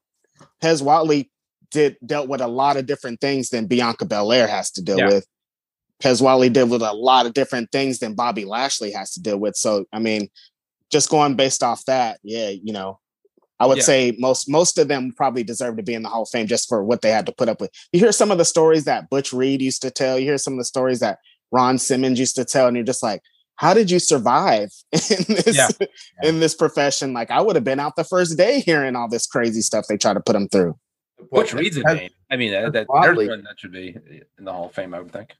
Pez Whatley did dealt with a lot of different things than Bianca Belair has to deal yeah. with. Pez Whatley did with a lot of different things than Bobby Lashley has to deal with. So I mean, just going based off that, yeah, you know, I would yeah. say most most of them probably deserve to be in the Hall of Fame just for what they had to put up with. You hear some of the stories that Butch Reed used to tell. You hear some of the stories that Ron Simmons used to tell, and you're just like, how did you survive in this yeah. in this profession? Like I would have been out the first day hearing all this crazy stuff they try to put them through. Butch Reed's a name. I mean, that, that, that should be in the Hall of Fame, I would think.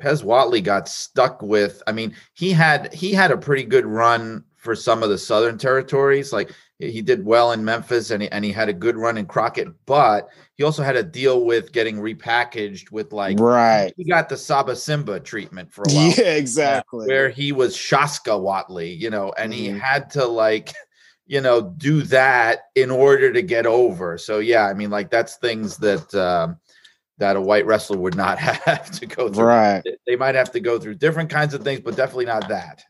Pez Whatley got stuck with. I mean, he had he had a pretty good run for some of the southern territories. Like he did well in Memphis and he, and he had a good run in Crockett, but he also had to deal with getting repackaged with like right. He got the Saba Simba treatment for a while. Yeah, exactly. Where he was Shaska Whatley, you know, and mm he mm-hmm. had to like, you know, do that in order to get over. So yeah, I mean, like that's things that um that a white wrestler would not have to go through. Right. They might have to go through different kinds of things, but definitely not that.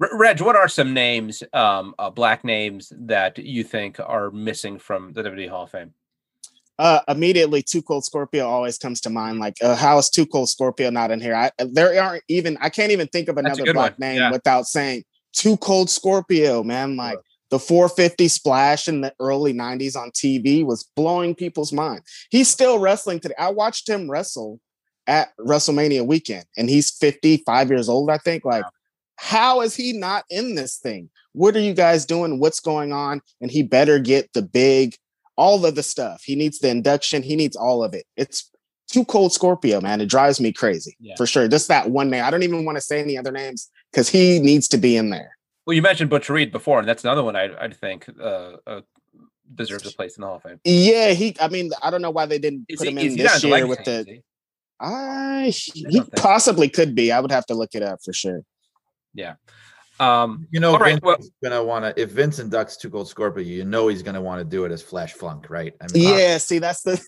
Reg, what are some names, um, uh, black names that you think are missing from the WWE Hall of Fame? Uh, immediately, Too Cold Scorpio always comes to mind. Like, uh, how is Too Cold Scorpio not in here? I, there aren't even. I can't even think of another black one. name yeah. without saying Too Cold Scorpio. Man, like the 450 splash in the early 90s on TV was blowing people's mind. He's still wrestling today. I watched him wrestle at WrestleMania weekend, and he's 55 years old. I think. Like. Wow how is he not in this thing? What are you guys doing? What's going on? And he better get the big all of the stuff. He needs the induction. He needs all of it. It's too cold Scorpio, man. It drives me crazy Yeah. for sure. Just that one name. I don't even want to say any other names because he needs to be in there. Well, you mentioned Butch Reed before, and that's another one I I think uh, uh, deserves a place in the Hall of Fame. Yeah, he. I mean, I don't know why they didn't Is put he, him in this year with the. he? I he possibly could be. I would have to look it up for sure. Um, You know, All right, Vince well- is gonna want to. If Vince inducts Too Cold Scorpio, you know he's gonna want to do it as Flash Funk, right? I Yeah, see, that's the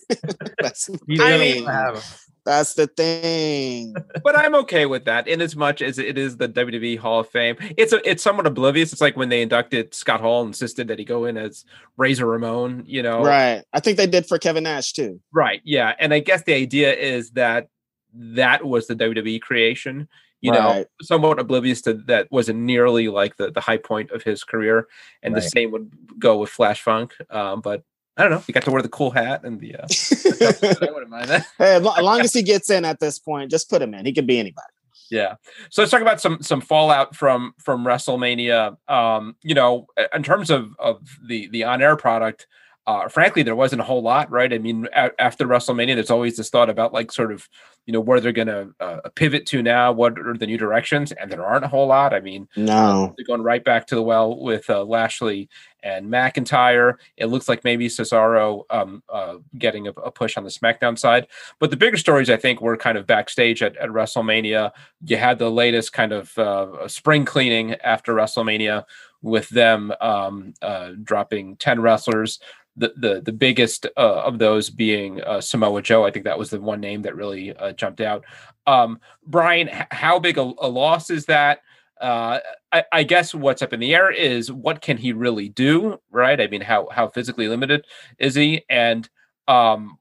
that's the I mean- have that's the thing. but I'm okay with that, in as much as it is the WWE Hall of Fame. It's a, it's somewhat oblivious. It's like when they inducted Scott Hall, insisted that he go in as Razor Ramon. You know, Right. I think they did for Kevin Nash too. Right. Yeah. And I guess the idea is that that was the WWE creation, you know, somewhat oblivious to that wasn't nearly like the, the high point of his career. And the same would go with Flash Funk. Um, but I don't know. You got to wear the cool hat and the, uh, I wouldn't mind that. Hey, as as long as he gets in at this point, just put him in. He could be anybody. Yeah. So let's talk about some some fallout from from WrestleMania. Um, you know, in terms of of the the on air product, uh, frankly, there wasn't a whole lot, right? I mean, a- after WrestleMania, there's always this thought about like sort of, you know, where they're going to uh, pivot to now, what are the new directions, and there aren't a whole lot. I mean, No. they're going right back to the well with uh, Lashley and McIntyre. It looks like maybe Cesaro um, uh, getting a, a push on the SmackDown side. But the bigger stories, I think, were kind of backstage at, at WrestleMania. You had the latest kind of uh, spring cleaning after WrestleMania with them um, uh, dropping 10 wrestlers. The, the the biggest uh, of those being uh, Samoa Joe. I think that was the one name that really uh, jumped out. Um, Brian, h- how big a, a loss is that? uh, I, I guess what's up in the air is what can he really do, right? I mean, how how physically limited is he, and um,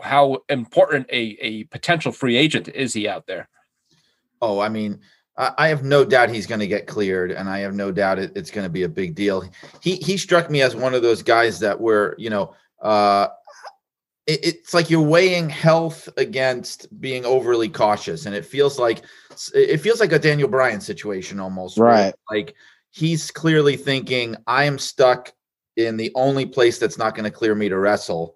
how important a a potential free agent is he out there? Oh, I mean, I have no doubt he's going to get cleared, and I have no doubt it, it's going to be a big deal. He he struck me as one of those guys that were, you know, uh, it, it's like you're weighing health against being overly cautious, and it feels like it feels like a Daniel Bryan situation almost, Right. Like he's clearly thinking, I am stuck in the only place that's not going to clear me to wrestle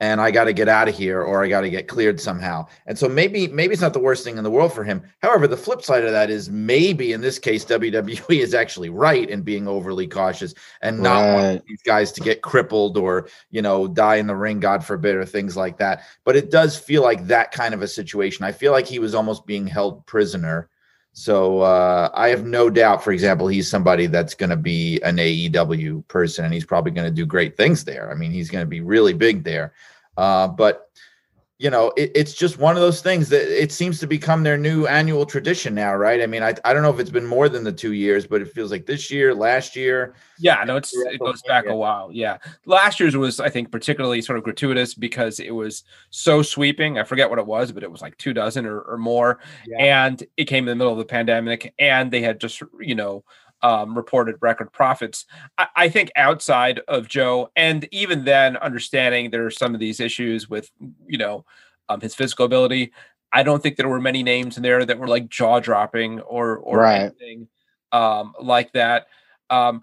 and I got to get out of here or I got to get cleared somehow. And so maybe maybe it's not the worst thing in the world for him. However, the flip side of that is maybe in this case WWE is actually right in being overly cautious and not wanting these guys to get crippled or you know die in the ring, God forbid, or things like that. But it does feel like that kind of a situation. I feel like he was almost being held prisoner. So uh, I have no doubt, for example, he's somebody that's going to be an AEW person, and he's probably going to do great things there. I mean, he's going to be really big there. Uh, but you know, it, it's just one of those things that it seems to become their new annual tradition now, right? I mean, I, I don't know if it's been more than the two years, but it feels like this year, last year. Yeah, no, it's it goes back a while. Yeah, last year's was I think particularly sort of gratuitous because it was so sweeping. I forget what it was, but it was like two dozen or, or more, and it came in the middle of the pandemic, and they had just you know um, reported record profits. I, I think outside of Joe, and even then, understanding there are some of these issues with you know um, his physical ability. I don't think there were many names in there that were like jaw dropping or or Right. anything um, like that. Um,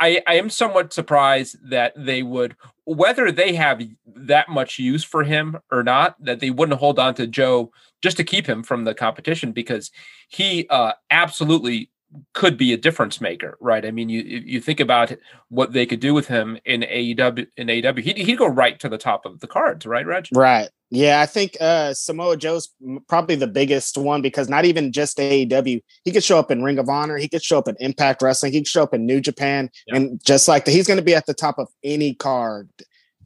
I, I am somewhat surprised that they would, whether they have that much use for him or not, that they wouldn't hold on to Joe just to keep him from the competition because he uh, absolutely could be a difference maker, right? I mean, you you think about what they could do with him in AEW. In AEW, he'd, he'd go right to the top of the cards, right, Reg? Right. Yeah, I think uh Samoa Joe's probably the biggest one because not even just AEW, he could show up in Ring of Honor, he could show up in Impact Wrestling, he could show up in New Japan, Yeah. and just like that, he's going to be at the top of any card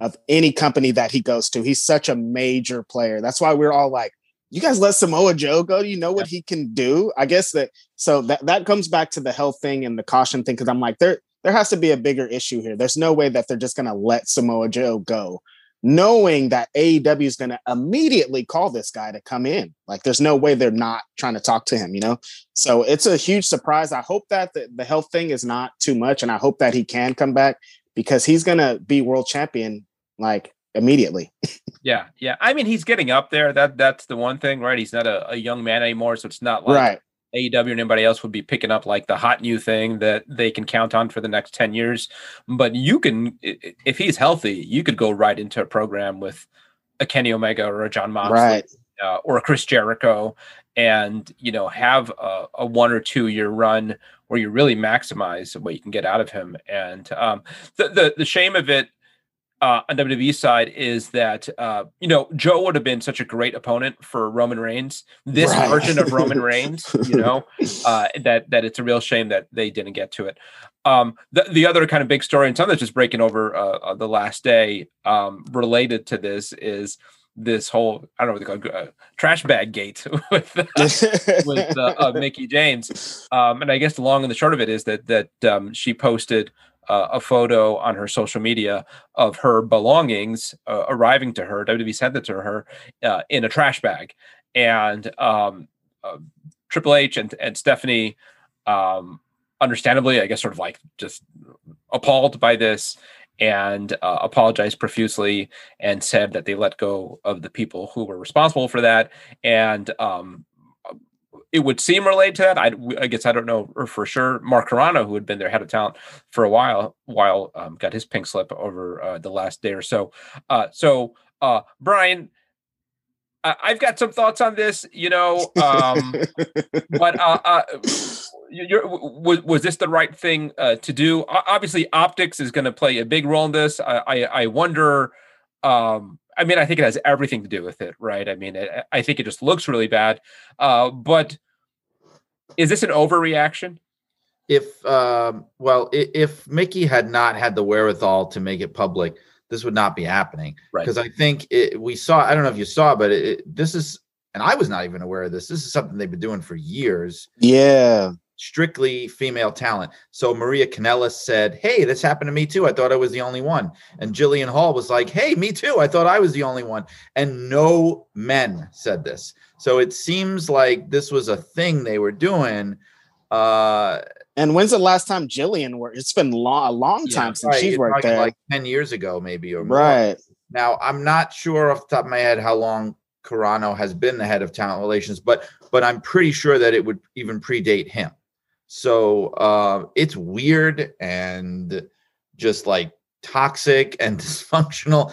of any company that he goes to. He's such a major player. That's why we're all like, you guys let Samoa Joe go. You know what he can do. I guess that so that that comes back to the health thing and the caution thing because I'm like there there has to be a bigger issue here. There's no way that they're just going to let Samoa Joe go knowing that AEW is going to immediately call this guy to come in. Like, there's no way they're not trying to talk to him, you know? So it's a huge surprise. I hope that the, the health thing is not too much, and I hope that he can come back because he's going to be world champion like immediately. Yeah, yeah. I mean, he's getting up there. That that's the one thing, right? He's not a, a young man anymore, so it's not like right. AEW and anybody else would be picking up like the hot new thing that they can count on for the next 10 years. But you can, if he's healthy, you could go right into a program with a Kenny Omega or a Jon Moxley Right. uh, or a Chris Jericho and, you know, have a, a one or two year run where you really maximize what you can get out of him. And um, the, the, the shame of it uh, on WWE side is that uh, you know Joe would have been such a great opponent for Roman Reigns. This Right. version of Roman Reigns, you know, uh, that that it's a real shame that they didn't get to it. Um, the the other kind of big story, and something that's just breaking over uh, uh, the last day, um, related to this is this whole I don't know what they call it, uh, trash bag gate with with uh, uh, Mickie James. Um, and I guess the long and the short of it is that that um, she posted uh, a photo on her social media of her belongings uh, arriving to her. WWE sent it to her uh, in a trash bag, and um, uh, Triple H and and Stephanie, um, understandably, I guess, sort of like just appalled by this. And uh, apologized profusely and said that they let go of the people who were responsible for that. And um, it would seem related to that. I, I guess I don't know for sure. Mark Carrano, who had been their head of talent for a while, while um, got his pink slip over uh, the last day or so. Uh, so, uh, Brian, I, I've got some thoughts on this. You know, um, but uh, uh, you- you're, was was this the right thing uh, to do? Obviously, optics is going to play a big role in this. I I, I wonder. Um, I mean, I think it has everything to do with it, right? I mean, it, I think it just looks really bad. Uh, but is this an overreaction? if um well i- if mickie had not had the wherewithal to make it public this would not be happening Right. because i think it, we saw i don't know if you saw but it, it- this is and i was not even aware of this this is something they've been doing for years yeah. Strictly female talent so maria Kanellis said hey this happened to me too i thought i was the only one and jillian hall was like hey me too i thought i was the only one and no men said this so it seems like this was a thing they were doing uh And when's the last time Jillian worked? It's been long, a long Yeah, time since right, she's you're worked there. like 10 years ago, maybe or more. right. Now, I'm not sure off the top of my head how long Carrano has been the head of talent relations, but but I'm pretty sure that it would even predate him. So uh, it's weird and just like toxic and dysfunctional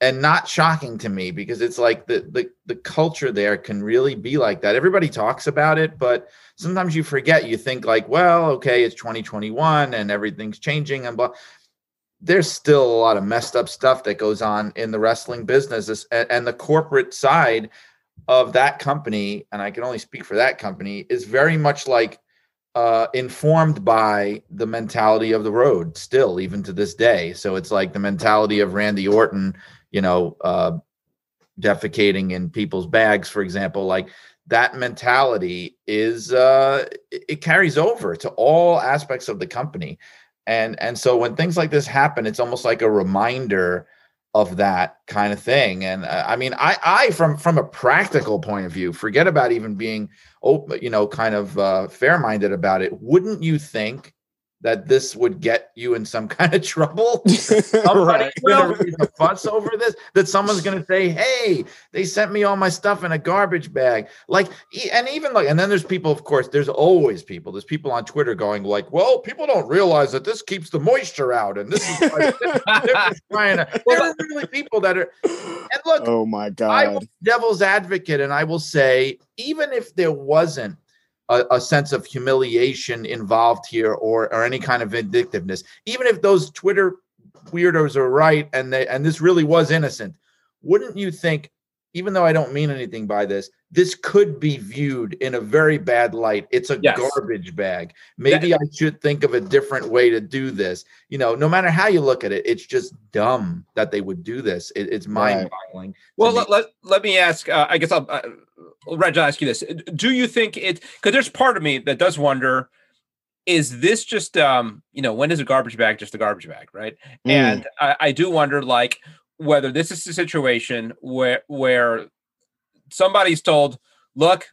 and not shocking to me because it's like the the the culture there can really be like that. Everybody talks about it, but sometimes you forget. You think like, well, okay, it's 2021 and everything's changing and blah. There's still a lot of messed up stuff that goes on in the wrestling business and the corporate side of that company, and I can only speak for that company, is very much like uh, informed by the mentality of the road still, even to this day. So it's like the mentality of Randy Orton, you know, uh, defecating in people's bags, for example, like that mentality is uh, it, carries over to all aspects of the company. And and so when things like this happen, it's almost like a reminder of that kind of thing. And uh, I mean, I I from from a practical point of view, forget about even being open, you know, kind of uh, fair-minded about it. Wouldn't you think that this would get you in some kind of trouble? Somebody's right. gonna raise a fuss over this. That someone's gonna say, "Hey, they sent me all my stuff in a garbage bag." Like, and even like, and then there's people. Of course, there's always people. There's people on Twitter going like, "Well, people don't realize that this keeps the moisture out, and this is why they're just trying to." There are really people that are. And look, oh my god, I will devil's advocate, and I will say, even if there wasn't a, a sense of humiliation involved here or or any kind of vindictiveness, even if those Twitter weirdos are right and they and this really was innocent, wouldn't you think? Even though I don't mean anything by this, this could be viewed in a very bad light. It's a Yes. garbage bag. Maybe I should think of a different way to do this. You know, no matter how you look at it, it's just dumb that they would do this. It, it's mind-boggling. to Well, me. let, let, let me ask. Uh, I guess I'll, uh, Reg, I'll ask you this: Do you think it? Because there's part of me that does wonder: Is this just, um, you know, when is a garbage bag just a garbage bag, right? Mm. And I, I do wonder, like, whether this is a situation where where somebody's told, "Look,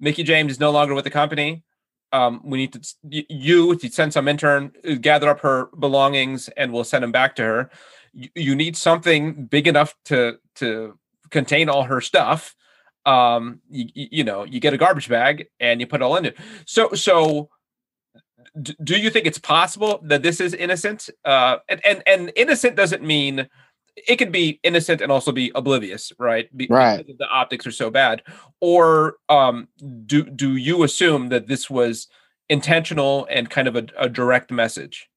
Mickie James is no longer with the company. Um, we need to you to send some intern, uh, gather up her belongings, and we'll send them back to her. You, you need something big enough to to contain all her stuff. um, you, you know, you get a garbage bag and you put it all in it. So, so do you think it's possible that this is innocent? Uh, and, and, and innocent doesn't mean it could be innocent and also be oblivious, right? Be, right. The optics are so bad. Or um, do do you assume that this was intentional and kind of a, a direct message?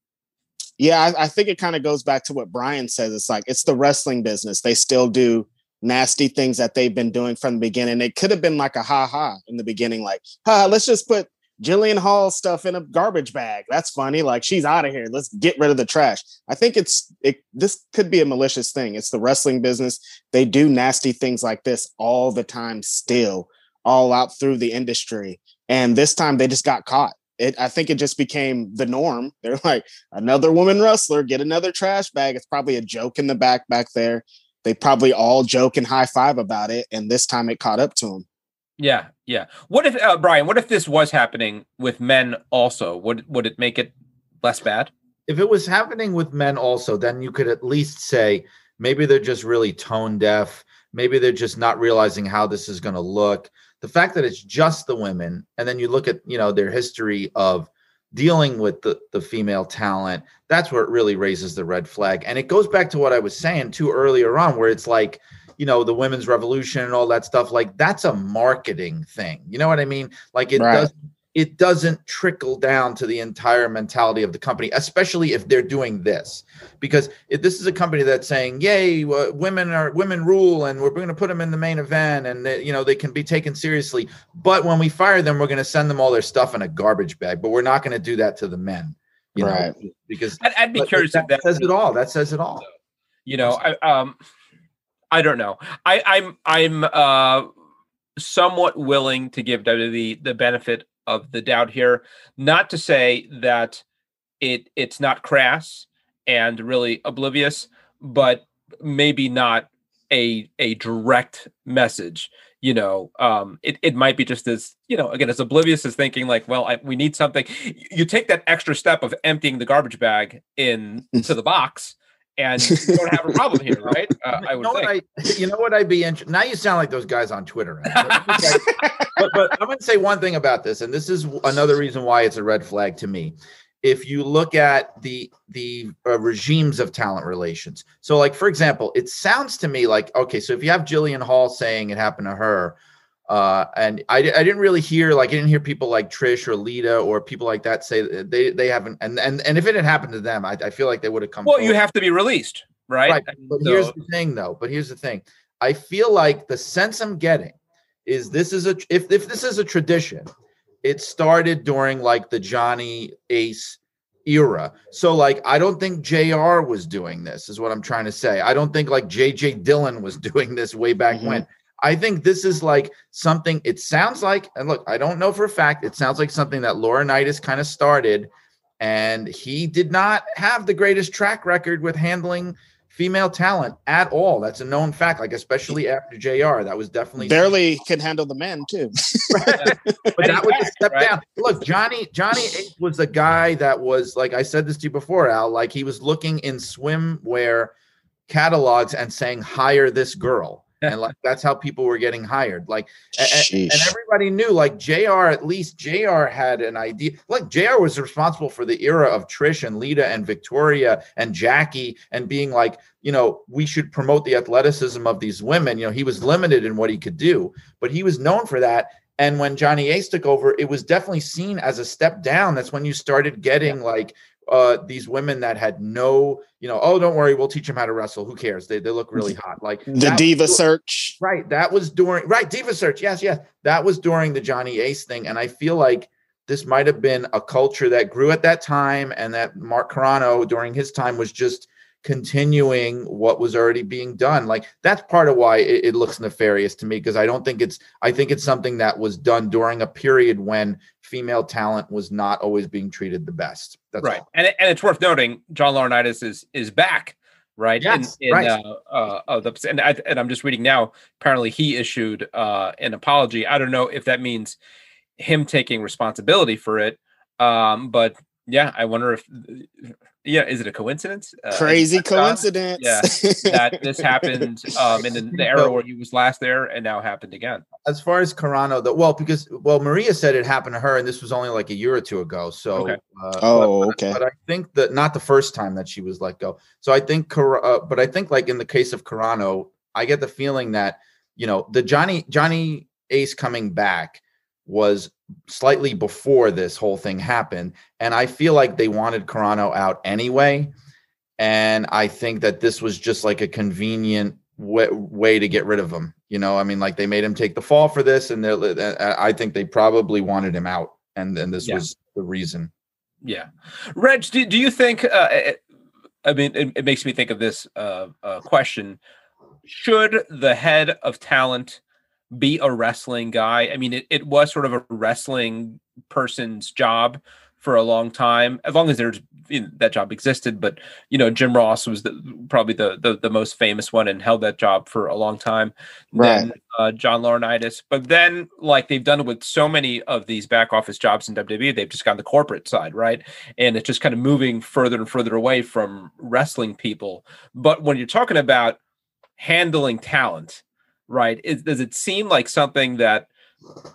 Yeah, I, I think it kind of goes back to what Brian says. It's like it's the wrestling business. They still do nasty things that they've been doing from the beginning. It could have been like a ha ha in the beginning, like, ha, let's just put Jillian Hall stuff in a garbage bag. That's funny. Like she's out of here. Let's get rid of the trash. I think it's it this could be a malicious thing. It's the wrestling business. They do nasty things like this all the time still, all out through the industry. And this time they just got caught. It I think it just became the norm. They're like another woman wrestler, get another trash bag. It's probably a joke in the back back there. They probably all joke and high five about it. And this time it caught up to them. Yeah, yeah. What if uh, Brian? What if this was happening with men also? Would would it make it less bad? If it was happening with men also, then you could at least say maybe they're just really tone deaf. Maybe they're just not realizing how this is going to look. The fact that it's just the women, and then you look at you know their history of dealing with the, the female talent, that's where it really raises the red flag. And it goes back to what I was saying too earlier on, where it's like you know the women's revolution and all that stuff like that's a marketing thing you know what i mean like it right. does it doesn't trickle down to the entire mentality of the company especially if they're doing this because if this is a company that's saying yay women are women rule and we're going to put them in the main event and they, you know they can be taken seriously but when we fire them we're going to send them all their stuff in a garbage bag but we're not going to do that to the men you right. know because I'd, I'd be curious that, that says it all that says it all you know I, um I don't know. I, I'm I'm uh somewhat willing to give WWE the benefit of the doubt here. Not to say that it it's not crass and really oblivious, but maybe not a a direct message. You know, um, it it might be just as you know, again, as oblivious as thinking like, well, I, we need something. You take that extra step of emptying the garbage bag into the box and you don't have a problem here, right? Uh, I would you know think. I, you know what I'd be interested. Now you sound like those guys on Twitter. Right? but, but I'm going to say one thing about this, and this is another reason why it's a red flag to me. If you look at the the uh, regimes of talent relations, so like for example, it sounds to me like okay, so if you have Jillian Hall saying it happened to her, uh, and I, I didn't really hear like I didn't hear people like Trish or Lita or people like that say they they haven't and and and if it had happened to them, I, I feel like they would have come. Well, forward. you have to be released, right? Right. But so. here's the thing, though. But here's the thing. I feel like the sense I'm getting is this is a if if this is a tradition, it started during like the Johnny Ace era. So like I don't think JR was doing this is what I'm trying to say. I don't think like JJ Dillon was doing this way back mm-hmm. when. I think this is like something, it sounds like, and look, I don't know for a fact, it sounds like something that Laurinaitis kind of started. And he did not have the greatest track record with handling female talent at all. That's a known fact, like especially after JR. That was definitely barely can handle the men too. right. But that was a step right? down. Look, Johnny, Johnny was the guy that was like I said this to you before, Al. Like he was looking in swimwear catalogs and saying, hire this girl and like that's how people were getting hired like and, and, everybody knew like jr at least jr had an idea like jr was responsible for the era of trish and lita and victoria and jackie and being like you know we should promote the athleticism of these women. You know he was limited in what he could do but he was known for that and when Johnny Ace took over, it was definitely seen as a step down. That's when you started getting like uh, these women that had no, you know, oh, don't worry, we'll teach them how to wrestle. Who cares? They, they look really hot. Like the Diva was, Search. Right. That was during, right. Diva Search. Yes, yes. That was during the Johnny Ace thing. And I feel like this might have been a culture that grew at that time and that Mark Carrano during his time was just continuing what was already being done. Like that's part of why it, it looks nefarious to me because I don't think it's I think it's something that was done during a period when female talent was not always being treated the best. That's right. All. And, and it's worth noting John Laurinaitis is is back. Right. Yes, in, in, right. Uh, uh, uh, the, and, I, and I'm just reading now. Apparently, he issued uh, an apology. I don't know if that means him taking responsibility for it, um, but Yeah, I wonder if yeah, is it a coincidence? Uh, Crazy coincidence. Yeah, that this happened um, in the, the era where he was last there, and now happened again. As far as Carrano, the well, because well, Maria said it happened to her, and this was only like a year or two ago. So, okay. uh, oh, but, okay. But I think that not the first time that she was let go. So I think, uh, but I think like in the case of Carrano, I get the feeling that you know the Johnny Johnny Ace coming back was slightly before this whole thing happened. And I feel like they wanted Carrano out anyway. And I think that this was just like a convenient way, way to get rid of him. You know, I mean, like they made him take the fall for this, and I think they probably wanted him out, and then this yeah. was the reason. Yeah, Reg, do, do you think? Uh, I mean, it, it, makes me think of this uh, uh, question: Should the head of talent be a wrestling guy. I mean, it, it was sort of a wrestling person's job for a long time, as long as there's you know, that job existed. But you know, Jim Ross was the, probably the, the, the most famous one and held that job for a long time. Right. Then uh, John Laurinaitis, but then like they've done it with so many of these back office jobs in WWE, they've just gone the corporate side, right? And it's just kind of moving further and further away from wrestling people. But when you're talking about handling talent right? Is, does it seem like something that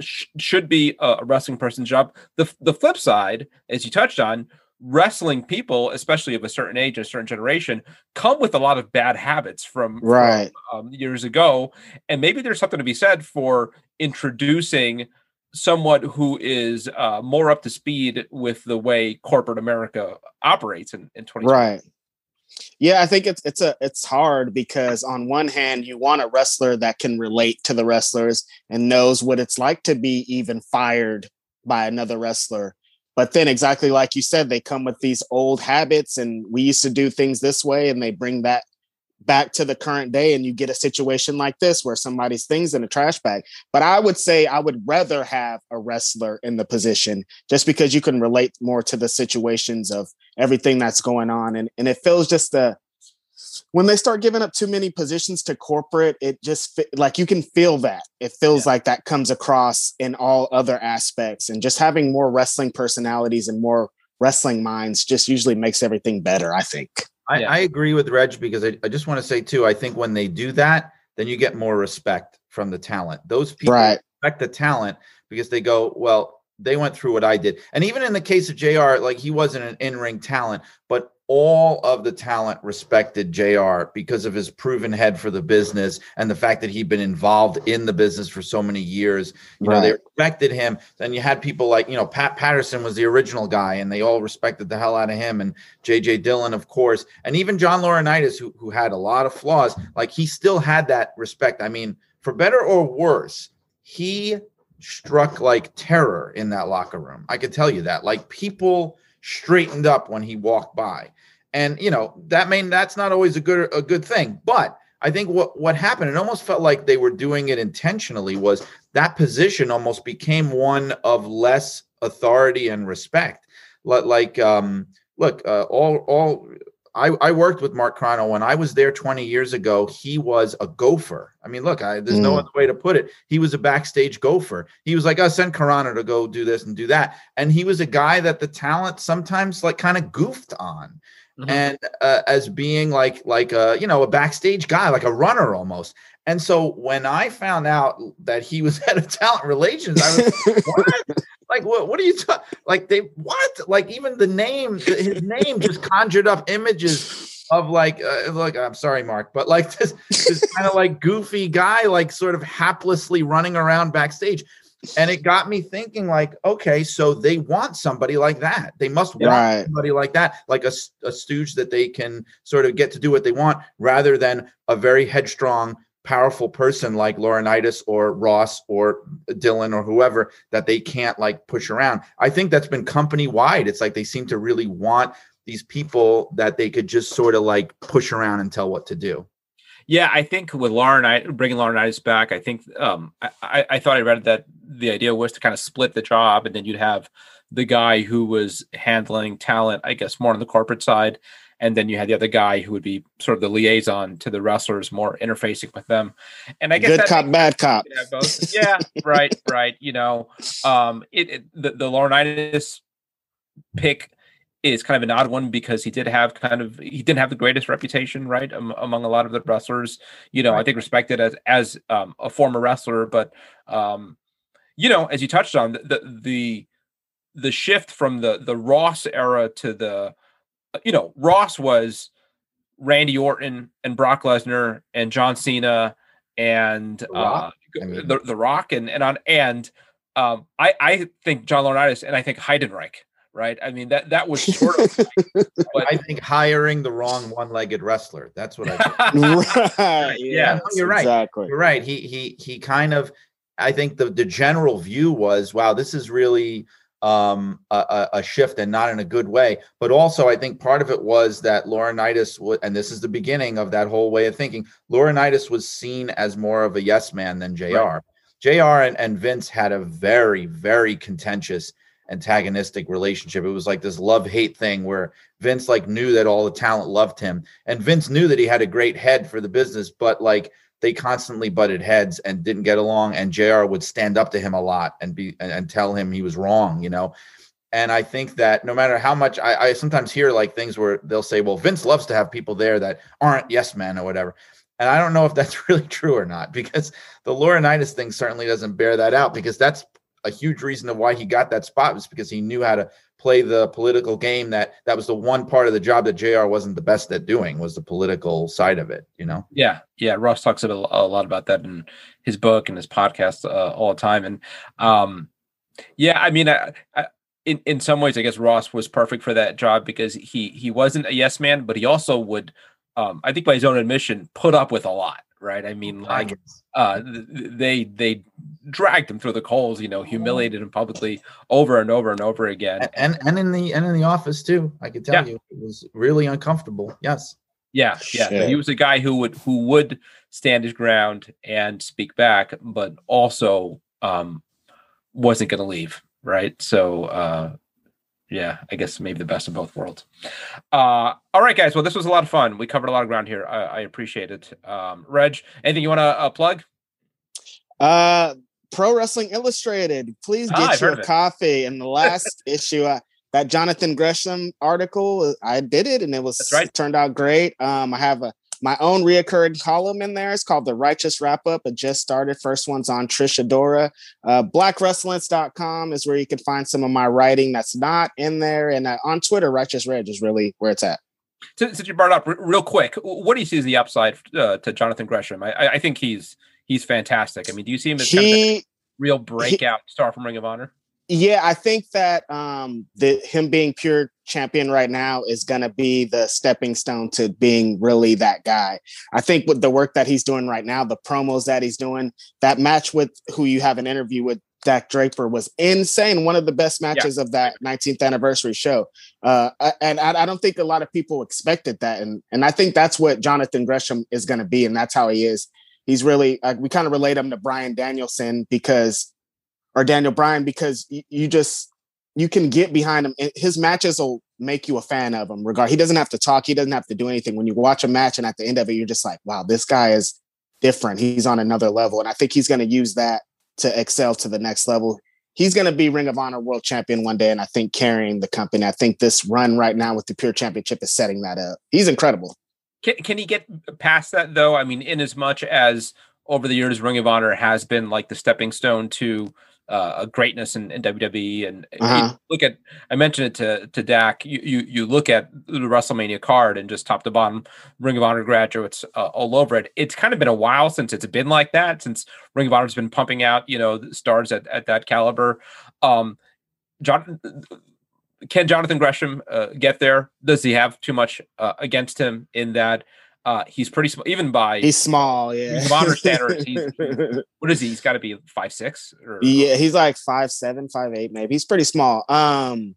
sh- should be a wrestling person's job? The the flip side, as you touched on, wrestling people, especially of a certain age, a certain generation, come with a lot of bad habits from, right from, um, years ago, and maybe there's something to be said for introducing someone who is uh, more up to speed with the way corporate America operates in, in 2020. Right. Yeah, I think it's it's a it's hard because on one hand you want a wrestler that can relate to the wrestlers and knows what it's like to be even fired by another wrestler. But then exactly like you said, they come with these old habits and we used to do things this way and they bring that back to the current day and you get a situation like this where somebody's things in a trash bag. But I would say I would rather have a wrestler in the position just because you can relate more to the situations of everything that's going on. And, and it feels just the, when they start giving up too many positions to corporate, it just like you can feel that. It feels yeah. like that comes across in all other aspects. And just having more wrestling personalities and more wrestling minds just usually makes everything better, I think. I, yeah. I agree with Reg because I, I just want to say too, I think when they do that, then you get more respect from the talent. Those people right. respect the talent because they go, well, they went through what I did. And even in the case of JR, like he wasn't an in-ring talent, but all of the talent respected JR because of his proven head for the business and the fact that he'd been involved in the business for so many years. You right. know, they respected him. Then you had people like, you know, Pat Patterson was the original guy and they all respected the hell out of him and JJ Dillon, of course, and even John Laurinaitis, who, who had a lot of flaws, like he still had that respect. I mean, for better or worse, he struck like terror in that locker room. I could tell you that. Like people straightened up when he walked by. And you know, that may that's not always a good a good thing, but I think what what happened, it almost felt like they were doing it intentionally, was that position almost became one of less authority and respect. Like, um, look, uh, all all I, I worked with Mark Carrano when I was there 20 years ago. He was a gopher. I mean, look, I, there's mm. no other way to put it. He was a backstage gopher. He was like, I oh, send Carrano to go do this and do that. And he was a guy that the talent sometimes like kind of goofed on. Mm-hmm. and uh, as being like like a you know a backstage guy like a runner almost. And so when i found out that he was head of talent relations i was like, what? Like what, what are you talking like they what? Like even the name his name just conjured up images of like uh, like i'm sorry mark but like this this kind of like goofy guy like sort of haplessly running around backstage and it got me thinking like okay so they want somebody like that. They must want right. somebody like that like a, a stooge that they can sort of get to do what they want rather than a very headstrong powerful person like laurinaitis or ross or dillon or whoever that they can't like push around. I think that's been company wide it's like they seem to really want these people that they could just sort of like push around and tell what to do yeah, I think with Lauren, I bringing Laurinaitis back, I think um, I, I thought I read that the idea was to kind of split the job, and then you'd have the guy who was handling talent, I guess, more on the corporate side, and then you had the other guy who would be sort of the liaison to the wrestlers, more interfacing with them. And I guess good cop, bad cop. Yeah, right, right. You know, um, it, it the the Laurinaitis pick is kind of an odd one because he did have kind of he didn't have the greatest reputation, right, um, among a lot of the wrestlers. You know, right. I think respected as as um, a former wrestler, but um, you know, as you touched on, the the the shift from the the Ross era to the you know Ross was Randy Orton and Brock Lesnar and John Cena and the Rock, uh, I mean. the, the Rock and and on and um, I I think John Laurinaitis and I think Heidenreich right? I mean that that was sort of. but, I think hiring the wrong one-legged wrestler. That's what I. think. right. Yeah, you're right. Exactly. You're right. He he he kind of. I think the the general view was, wow, this is really um, a, a, shift and not in a good way. But also, I think part of it was that Laurinaitis, w- and this is the beginning of that whole way of thinking. Laurinaitis was seen as more of a yes man than Jr. Right. Jr. And, and Vince had a very, very contentious antagonistic relationship. It was like this love hate thing where Vince like knew that all the talent loved him, and Vince knew that he had a great head for the business, but like they constantly butted heads and didn't get along. And Jr. would stand up to him a lot and be and, tell him he was wrong, you know. And I think that no matter how much I, I sometimes hear like things where they'll say, "Well, Vince loves to have people there that aren't yes men or whatever." And I don't know if that's really true or not because the Laurinaitis thing certainly doesn't bear that out because that's a huge reason of why he got that spot was because he knew how to play the political game that that was the one part of the job that JR wasn't the best at doing was the political side of it, you know? Yeah. Yeah. Ross talks a, a lot about that in his book and his podcast uh, all the time. And um, yeah, I mean, I, I, in, in some ways, I guess Ross was perfect for that job because he, he wasn't a yes man, but he also would, um, I think by his own admission, put up with a lot right? I mean, like uh, they they dragged him through the coals, you know, humiliated him publicly over and over and over again. And and in the and in the office too. I can tell yeah. you, it was really uncomfortable. Yes. Yeah, yeah. Shit. He was a guy who would who would stand his ground and speak back, but also um, wasn't going to leave. Right. So uh, yeah, I guess maybe the best of both worlds. Uh, all right, guys. Well, this was a lot of fun. We covered a lot of ground here. I, I appreciate it. Um, Reg, anything you want to uh, plug? Uh, Pro Wrestling Illustrated. Please ah, get ah, your coffee. In the last issue, uh, that Jonathan Gresham article, I did it, and it was right. turned out great. Um, I have a my own reoccurring column in there. It's called The Righteous Wrap Up. It just started. First one's on Trish Adora. Uh, BlackWrestlance.com is where you can find some of my writing that's not in there. And uh, on Twitter, Righteous Reg is really where it's at. Since you brought up real quick, what do you see as the upside uh, to Jonathan Gresham? I, I, think he's he's fantastic. I mean, do you see him as he, kind of real breakout he, star from Ring of Honor? Yeah, I think that um the him being pure champion right now is gonna be the stepping stone to being really that guy. I think with the work that he's doing right now, the promos that he's doing, that match with who you have an interview with Dak Draper was insane. One of the best matches yeah. of that 19th anniversary show. Uh, and I, I, don't think a lot of people expected that. And, and I think that's what Jonathan Gresham is going to be. And that's how he is. He's really, uh, we kind of relate him to Bryan Danielson because or Daniel Bryan because you, you just you can get behind him. His matches will make you a fan of him. Regard he doesn't have to talk, he doesn't have to do anything. When you watch a match and at the end of it, you're just like, wow, this guy is different. He's on another level, and I think he's going to use that to excel to the next level. He's going to be Ring of Honor World Champion one day, and I think carrying the company. I think this run right now with the Pure Championship is setting that up. He's incredible. Can, can he get past that though? I mean, in as much as over the years, Ring of Honor has been like the stepping stone to uh, greatness in, in, WWE. And uh-huh. look at, I mentioned it to to Dak. You, you you look at the WrestleMania card and just top to bottom, Ring of Honor graduates uh, all over it. It's kind of been a while since it's been like that. Since Ring of Honor's been pumping out, you know, stars at at that caliber. Um, John. Can Jonathan Gresham uh, get there? Does he have too much uh, against him in that uh, he's pretty small, even by he's small. Yeah, modern standards. He's, what is he? He's got to be five six. Or, yeah, he's like five seven, five eight, maybe. He's pretty small. Um,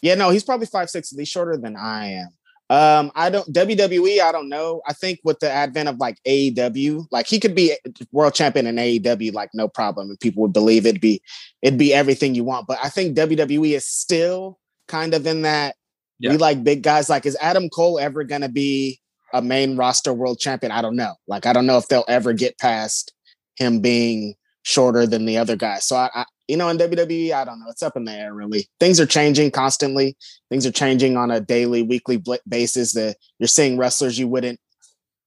yeah, no, he's probably five six. He's shorter than I am. Um, I don't WWE. I don't know. I think with the advent of like AEW, like he could be world champion in AEW, like no problem, and people would believe it'd be it'd be everything you want. But I think WWE is still kind of in that. Yeah. We like big guys. Like, is Adam Cole ever gonna be a main roster world champion. I don't know. Like I don't know if they'll ever get past him being shorter than the other guys. So I, I, you know, in WWE, I don't know. It's up in the air, really. Things are changing constantly. Things are changing on a daily, weekly basis. That you're seeing wrestlers you wouldn't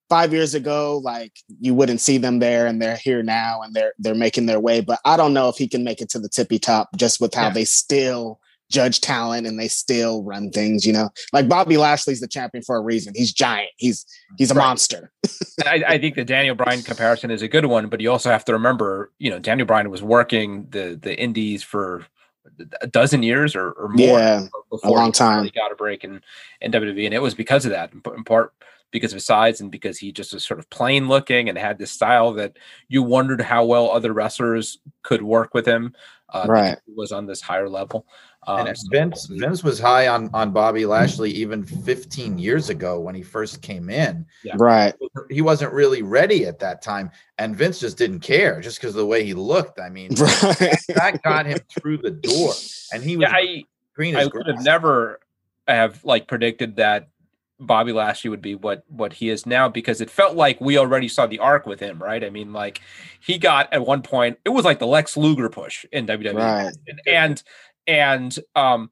five years ago, like you wouldn't see them there, and they're here now, and they're they're making their way. But I don't know if he can make it to the tippy top just with how yeah. they still judge talent and they still run things. You know, like Bobby Lashley's the champion for a reason. He's giant. He's he's a right. monster. I, I, think the Daniel Bryan comparison is a good one, but you also have to remember, you know, Daniel Bryan was working the the Indies for a dozen years or, or more. Yeah, a long time. He got a break in in WWE, and it was because of that, in part because of his size and because he just was sort of plain looking and had this style that you wondered how well other wrestlers could work with him. Uh, right, was on this higher level. Um, and Vince Vince was high on on Bobby Lashley even 15 years ago when he first came in. Yeah. Right. He wasn't really ready at that time, and Vince just didn't care just because of the way he looked. I mean, right. that got him through the door, and he was yeah, I, green I would have never have like predicted that Bobby Lashley would be what what he is now because it felt like we already saw the arc with him, right? I mean, like he got at one point, it was like the Lex Luger push in WWE, right. and, and and um,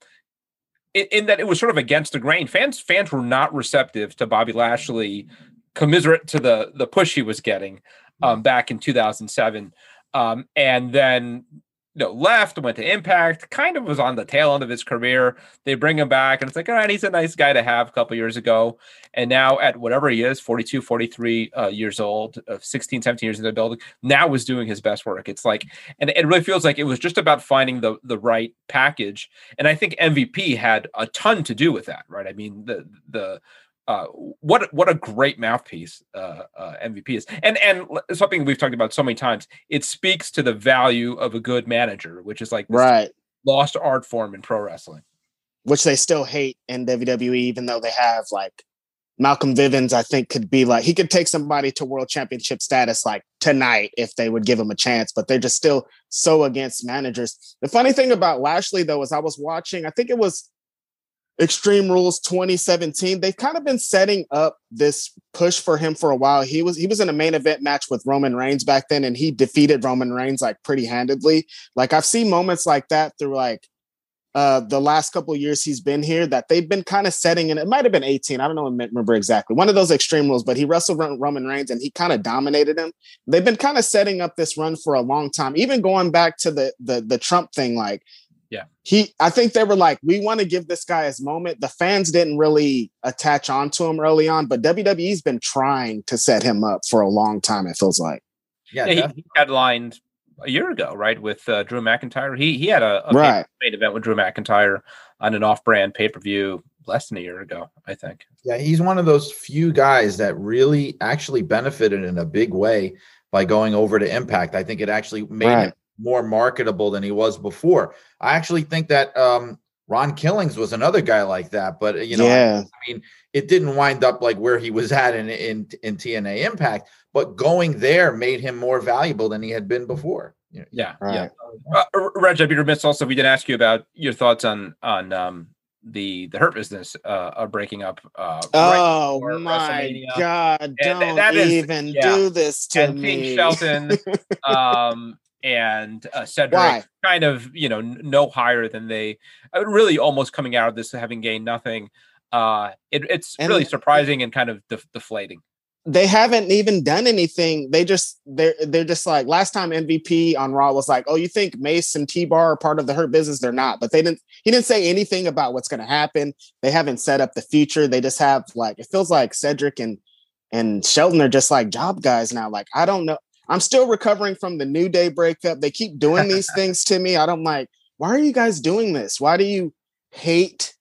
in, in, that it was sort of against the grain. Fans fans were not receptive to Bobby Lashley, commiserate to the the push he was getting um, back in 2007. Um, and then you know, left, went to Impact, kind of was on the tail end of his career. They bring him back, and it's like, all right, he's a nice guy to have a couple years ago. And now, at whatever he is, 42, 43 uh, years old, uh, 16, 17 years in the building, now is doing his best work. It's like, and it really feels like it was just about finding the the right package. And I think MVP had a ton to do with that, right? I mean, the the uh, what what a great mouthpiece uh, uh, MVP is, and and something we've talked about so many times. It speaks to the value of a good manager, which is like right lost art form in pro wrestling, which they still hate in WWE, even though they have like Malcolm Bivens. I think could be like he could take somebody to world championship status like tonight if they would give him a chance, but they're just still so against managers. The funny thing about Lashley though is I was watching, I think it was Extreme Rules 2017. They've kind of been setting up this push for him for a while. He was he was in a main event match with Roman Reigns back then, and he defeated Roman Reigns like pretty handedly. Like I've seen moments like that through like uh the last couple years he's been here that they've been kind of setting and it might have been 18 i don't know remember exactly one of those extreme rules but he wrestled roman reigns and he kind of dominated him they've been kind of setting up this run for a long time even going back to the the, the trump thing like yeah. He I think they were like, we want to give this guy his moment. The fans didn't really attach on to him early on, but WWE's been trying to set him up for a long time, it feels like. Yeah, yeah he, he headlined a year ago, right, with uh, Drew McIntyre. He he had a, a right. main event with Drew McIntyre on an off-brand pay-per-view less than a year ago, I think. Yeah, he's one of those few guys that really actually benefited in a big way by going over to Impact. I think it actually made right. him more marketable than he was before. I actually think that um, Ron Killings was another guy like that, but you know, yeah. I, mean, it didn't wind up like where he was at in, in in TNA Impact, but going there made him more valuable than he had been before. Yeah, right. yeah. Uh, Reg, I'd be remiss also if we didn't ask you about your thoughts on on um, the the hurt business uh, uh breaking up. Uh, oh right my god! And don't that even is, yeah. do this to and me. Pete Shelton um, and uh, Cedric Why? kind of you know no higher than they uh, really almost coming out of this having gained nothing. Uh, it, it's and really surprising and kind of def- deflating. They haven't even done anything. They just they're they're just like last time MVP on Raw was like, oh, you think Mace and T Bar are part of the Hurt Business? They're not. But they didn't. He didn't say anything about what's going to happen. They haven't set up the future. They just have like it feels like Cedric and and Shelton are just like job guys now. Like I don't know. I'm still recovering from the New Day breakup. They keep doing these things to me. I don't like, why are you guys doing this? Why do you hate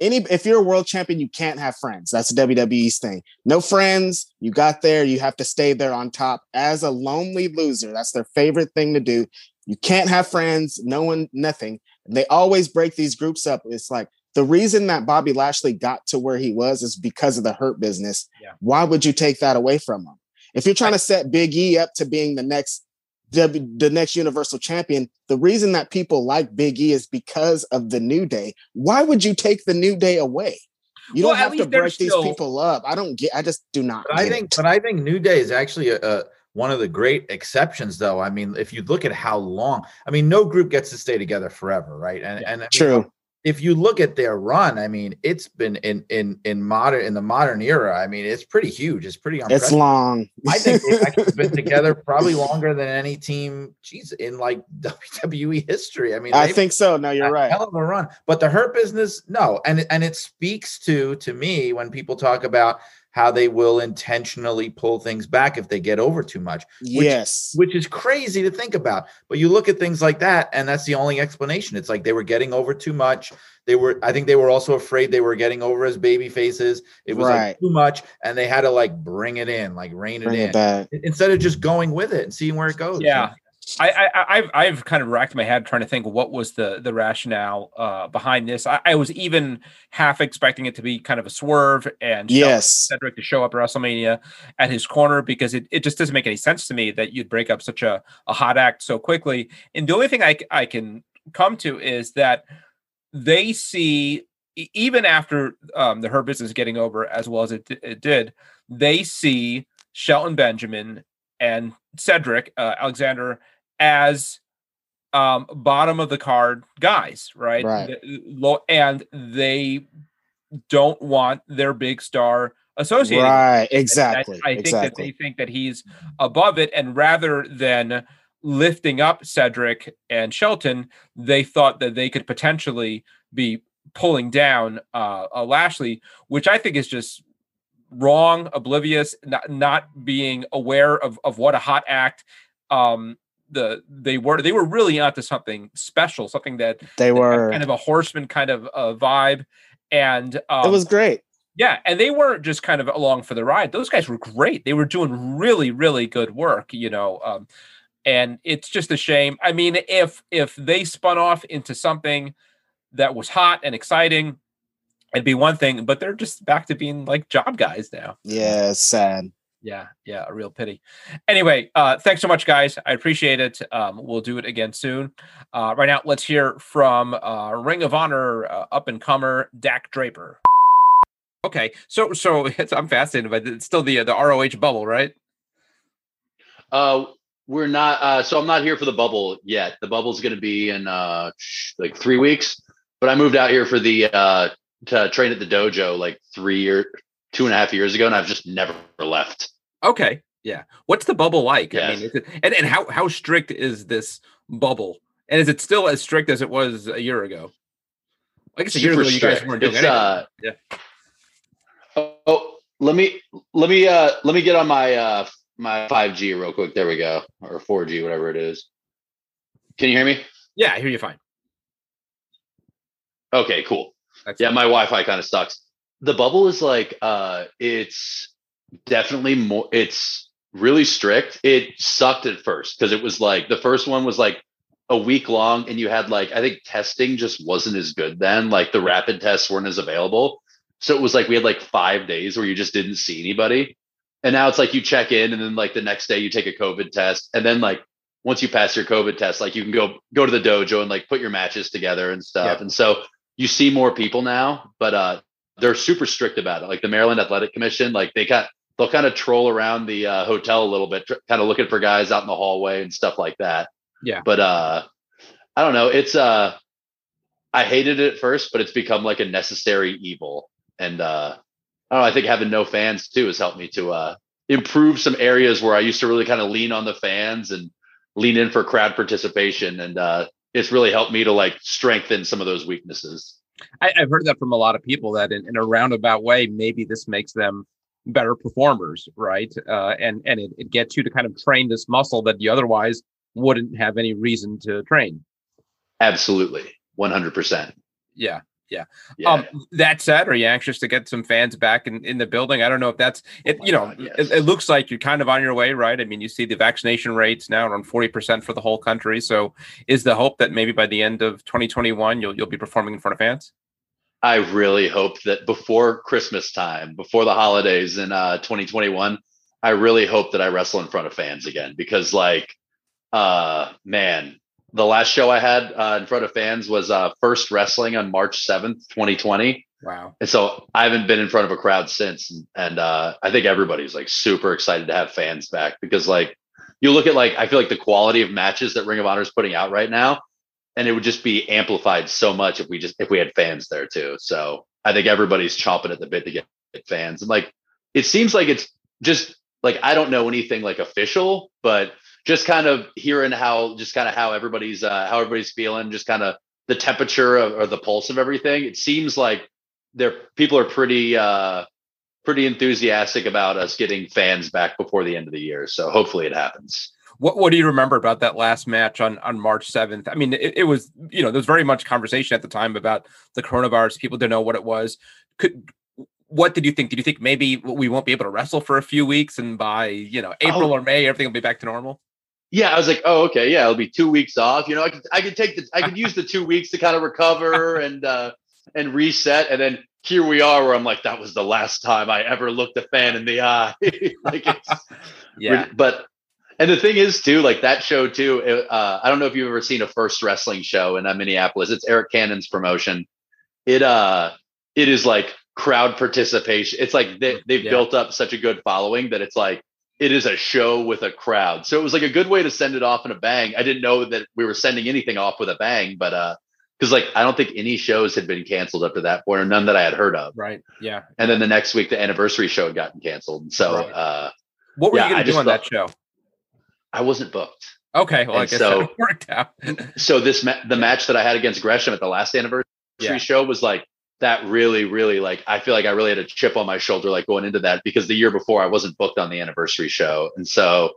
any if you're a world champion, you can't have friends. That's the WWE's thing. No friends. You got there, you have to stay there on top as a lonely loser. That's their favorite thing to do. You can't have friends, no one, nothing. They always break these groups up. It's like the reason that Bobby Lashley got to where he was is because of the hurt business. Yeah. Why would you take that away from him? If you're trying to set Big E up to being the next the next Universal Champion, the reason that people like Big E is because of the New Day. Why would you take the New Day away? You well, don't have to break these still... people up. I don't get. I just do not. I think. It. But I think New Day is actually a, a one of the great exceptions, though. I mean, if you look at how long, I mean, no group gets to stay together forever, right? And Yeah, and I mean, True. If you look at their run, I mean, it's been in in in modern in the modern era. I mean, it's pretty huge. It's pretty It's long. I think they've been together probably longer than any team, geez, in like WWE history. I mean, I think so. No, you're right. Hell of a run. But the hurt business, no. And and it speaks to to me when people talk about how they will intentionally pull things back if they get over too much, Yes. which is crazy to think about. But you look at things like that, and that's the only explanation. It's like they were getting over too much. They were, I think they were also afraid they were getting over as baby faces. It was Right. like too much, and they had to like bring it in, like rein it Bring in. it back. Instead of just going with it and seeing where it goes. Yeah. I, I I've I've kind of racked my head trying to think what was the the rationale uh, behind this. I, I was even half expecting it to be kind of a swerve and Yes. Cedric to show up at WrestleMania at his corner because it, it just doesn't make any sense to me that you'd break up such a, a hot act so quickly. And the only thing I I can come to is that they see, even after um, the hurt business getting over as well as it, it did, they see Shelton Benjamin and Cedric uh, Alexander as um, bottom of the card guys, right? Right. And they don't want their big star associated. Right. Exactly. I, I think that they think that he's above it, and rather than lifting up Cedric and Shelton, they thought that they could potentially be pulling down uh, uh, Lashley, which I think is just wrong, oblivious, not not being aware of of what a hot act um the they were they were really onto something special, something that They were. kind of a horseman kind of uh, vibe, and um, it was great. yeah, and they weren't just kind of along for the ride. Those guys were great. They were doing really, really good work, you know. Um, and it's just a shame. I mean, if if they spun off into something that was hot and exciting, it'd be one thing. But they're just back to being like job guys now. Yeah. Sad. Yeah, yeah, a real pity. Anyway, uh, thanks so much, guys. I appreciate it. Um, we'll do it again soon. Uh, right now, let's hear from uh, Ring of Honor uh, up and comer Dak Draper. Okay, so so I'm fascinated, but it's still the the ROH bubble, right? Uh, we're not. Uh, so I'm not here for the bubble yet. The bubble's going to be in uh, like three weeks. But I moved out here for the uh, to train at the dojo like three year, two and a half years ago, and I've just never left. Okay, yeah. What's the bubble like? I mean, is it, and and how how strict is this bubble? And is it still as strict as it was a year ago? I guess a year ago you guys weren't doing anything. uh, yeah. Oh, oh, let me let me uh let me get on my uh my 5G real quick. There we go, or 4G, whatever it is. Can you hear me? Yeah, I hear you fine. Okay, cool. Yeah, my Wi-Fi kind of sucks. The bubble is like uh it's definitely more it's really strict. It sucked at first because it was like the first one was like a week long and you had like I think testing just wasn't as good then. Like the rapid tests weren't as available. So it was like we had like 5 days where you just didn't see anybody. And now it's like you check in and then like the next day you take a COVID test and then like once you pass your COVID test like you can go go to the dojo and like put your matches together and stuff. Yeah. And so you see more people now, but uh they're super strict about it. Like the Maryland Athletic Commission, like they got they'll kind of troll around the uh, hotel a little bit, tr- kind of looking for guys out in the hallway and stuff like that. Yeah. But uh, I don't know. It's uh, I hated it at first, but it's become like a necessary evil. And uh, I don't know. I think having no fans too has helped me to uh, improve some areas where I used to really kind of lean on the fans and lean in for crowd participation. And uh, it's really helped me to like strengthen some of those weaknesses. I, I've heard that from a lot of people that in, in a roundabout way, maybe this makes them better performers, right? Uh, and and it, it gets you to kind of train this muscle that you otherwise wouldn't have any reason to train. Absolutely. 100%. Yeah. Yeah. Um, that said, are you anxious to get some fans back in, in the building? I don't know if that's it. my you know, God, yes. it, it looks like you're kind of on your way, right? I mean, you see the vaccination rates now around forty percent for the whole country. So, is the hope that maybe by the end of 2021 you'll you'll be performing in front of fans? I really hope that before Christmas time, before the holidays in uh, 2021, I really hope that I wrestle in front of fans again because, like, uh, man, the last show I had uh, in front of fans was uh, First Wrestling on March 7th, 2020. Wow. And so I haven't been in front of a crowd since. And, and uh, I think everybody's like super excited to have fans back because, like, you look at like I feel like the quality of matches that Ring of Honor is putting out right now, and it would just be amplified so much if we just if we had fans there too. So I think everybody's chomping at the bit to get fans, and like it seems like it's just like I don't know anything like official, but just kind of hearing how just kind of how everybody's uh, how everybody's feeling, just kind of the temperature of, or the pulse of everything. It seems like there people are pretty uh, pretty enthusiastic about us getting fans back before the end of the year. So hopefully it happens. What What do you remember about that last match on on March seventh? I mean, it, it, was you know there was very much conversation at the time about the coronavirus. People didn't know what it was. Could what did you think? Did you think maybe we won't be able to wrestle for a few weeks, and by you know April oh. or May, everything will be back to normal? Yeah, I was like, oh, okay, yeah, it'll be two weeks off. You know, I could I could take the I could use the two weeks to kind of recover and uh and reset, and then here we are, where I'm like, that was the last time I ever looked a fan in the eye. like, it's yeah, but and the thing is too, like that show too. Uh, I don't know if you've ever seen a first wrestling show in uh, Minneapolis. It's Arik Cannon's promotion. It uh, it is like crowd participation. It's like they, they've yeah. built up such a good following that it's like it is a show with a crowd. So it was like a good way to send it off in a bang. I didn't know that we were sending anything off with a bang, but uh, because like I don't think any shows had been canceled up to that point, or none that I had heard of. Right. Yeah. And then the next week, the anniversary show had gotten canceled. So, right. uh, what were yeah, you going to do on that show? I wasn't booked. Okay, well, and I guess so, that worked out. so this ma- the match that I had against Gresham at the last anniversary yeah. show was like that. Really, really like I feel like I really had a chip on my shoulder like going into that because the year before I wasn't booked on the anniversary show, and so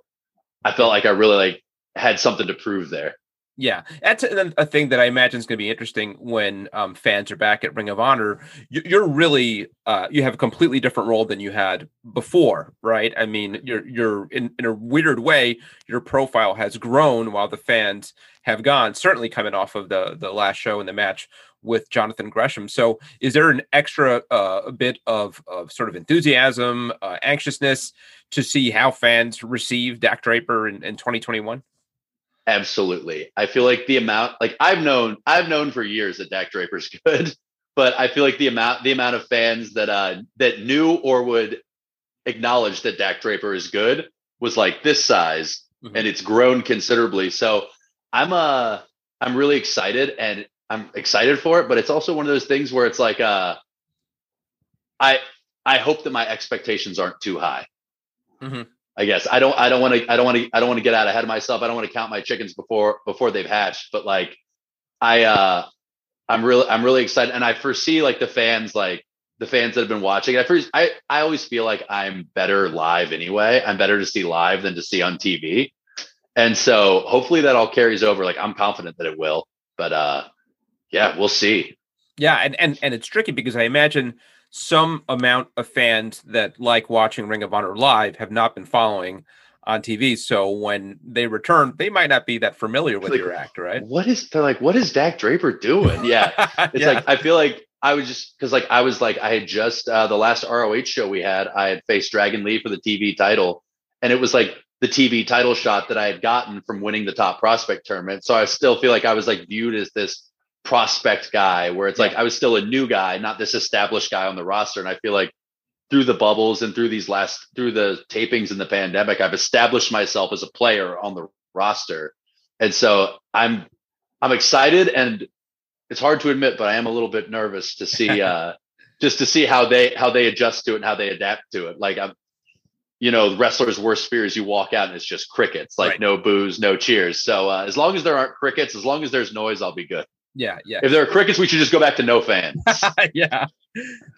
I felt like I really like had something to prove there. Yeah, that's a, thing that I imagine is going to be interesting when um, fans are back at Ring of Honor. You're really uh, you have a completely different role than you had before, right? I mean, you're you're in, in a weird way, your profile has grown while the fans have gone. Certainly, coming off of the the last show and the match with Jonathan Gresham. So, is there an extra uh, bit of of sort of enthusiasm, uh, anxiousness to see how fans receive Dak Draper in, in 2021? Absolutely. I feel like the amount like I've known I've known for years that Dak Draper's good, but I feel like the amount the amount of fans that uh that knew or would acknowledge that Dak Draper is good was like this size mm-hmm. and it's grown considerably. So I'm uh I'm really excited and I'm excited for it, but it's also one of those things where it's like uh I I hope that my expectations aren't too high. Mm-hmm. I guess I don't I don't want to I don't want to I don't want to get out ahead of myself. I don't want to count my chickens before before they've hatched. But like I uh I'm really I'm really excited and I foresee like the fans like the fans that have been watching. I first I I always feel like I'm better live anyway. I'm better to see live than to see on TV. And so hopefully that all carries over. Like I'm confident that it will. But uh yeah, we'll see. Yeah, and and and it's tricky because I imagine some amount of fans that like watching Ring of Honor live have not been following on TV. So when they return, they might not be that familiar with like, your act, right? What is they're like? What is Dak Draper doing? Yeah, it's yeah. like I feel like I was just because like I was like I had just uh, the last ROH show we had, I had faced Dragon Lee for the TV title, and it was like the TV title shot that I had gotten from winning the top prospect tournament. So I still feel like I was like viewed as this prospect guy where it's yeah. like I was still a new guy, not this established guy on the roster. And I feel like through the bubbles and through these last through the tapings in the pandemic, I've established myself as a player on the roster. And so I'm I'm excited and it's hard to admit, but I am a little bit nervous to see uh just to see how they how they adjust to it and how they adapt to it. Like I'm you know, wrestlers' worst fear is you walk out and it's just crickets, like right. no boos, no cheers. So uh, as long as there aren't crickets, as long as there's noise, I'll be good. Yeah, yeah. If there are crickets, we should just go back to no fans. yeah.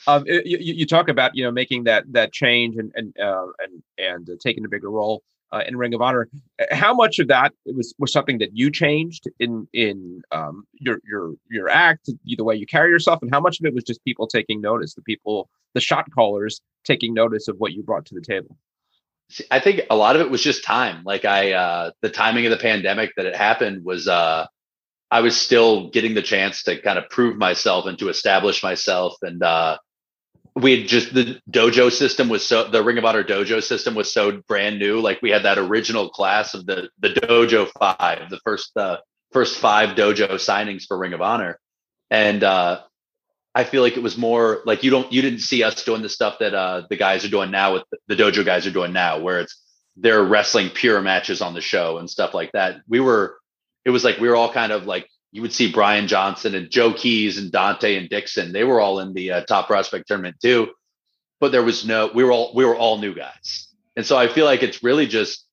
Um, you, you talk about you know making that that change and and uh, and and uh, taking a bigger role uh, in Ring of Honor. How much of that was was something that you changed in in um, your your your act, the way you carry yourself, and how much of it was just people taking notice, the people, the shot callers taking notice of what you brought to the table? I think a lot of it was just time. Like I, uh, the timing of the pandemic that it happened was, uh, I was still getting the chance to kind of prove myself and to establish myself. And uh, we had just the dojo system was so the Ring of Honor dojo system was so brand new. Like we had that original class of the the dojo five, the first uh, first five dojo signings for Ring of Honor, and uh, I feel like it was more like you don't you didn't see us doing the stuff that uh, the guys are doing now with the, the dojo guys are doing now, where it's they're wrestling pure matches on the show and stuff like that. We were, it was like we were all kind of like you would see Brian Johnson and Joe Keys and Dante and Dixon. They were all in the uh, top prospect tournament too, but there was no. We were all we were all new guys, and so I feel like it's really just.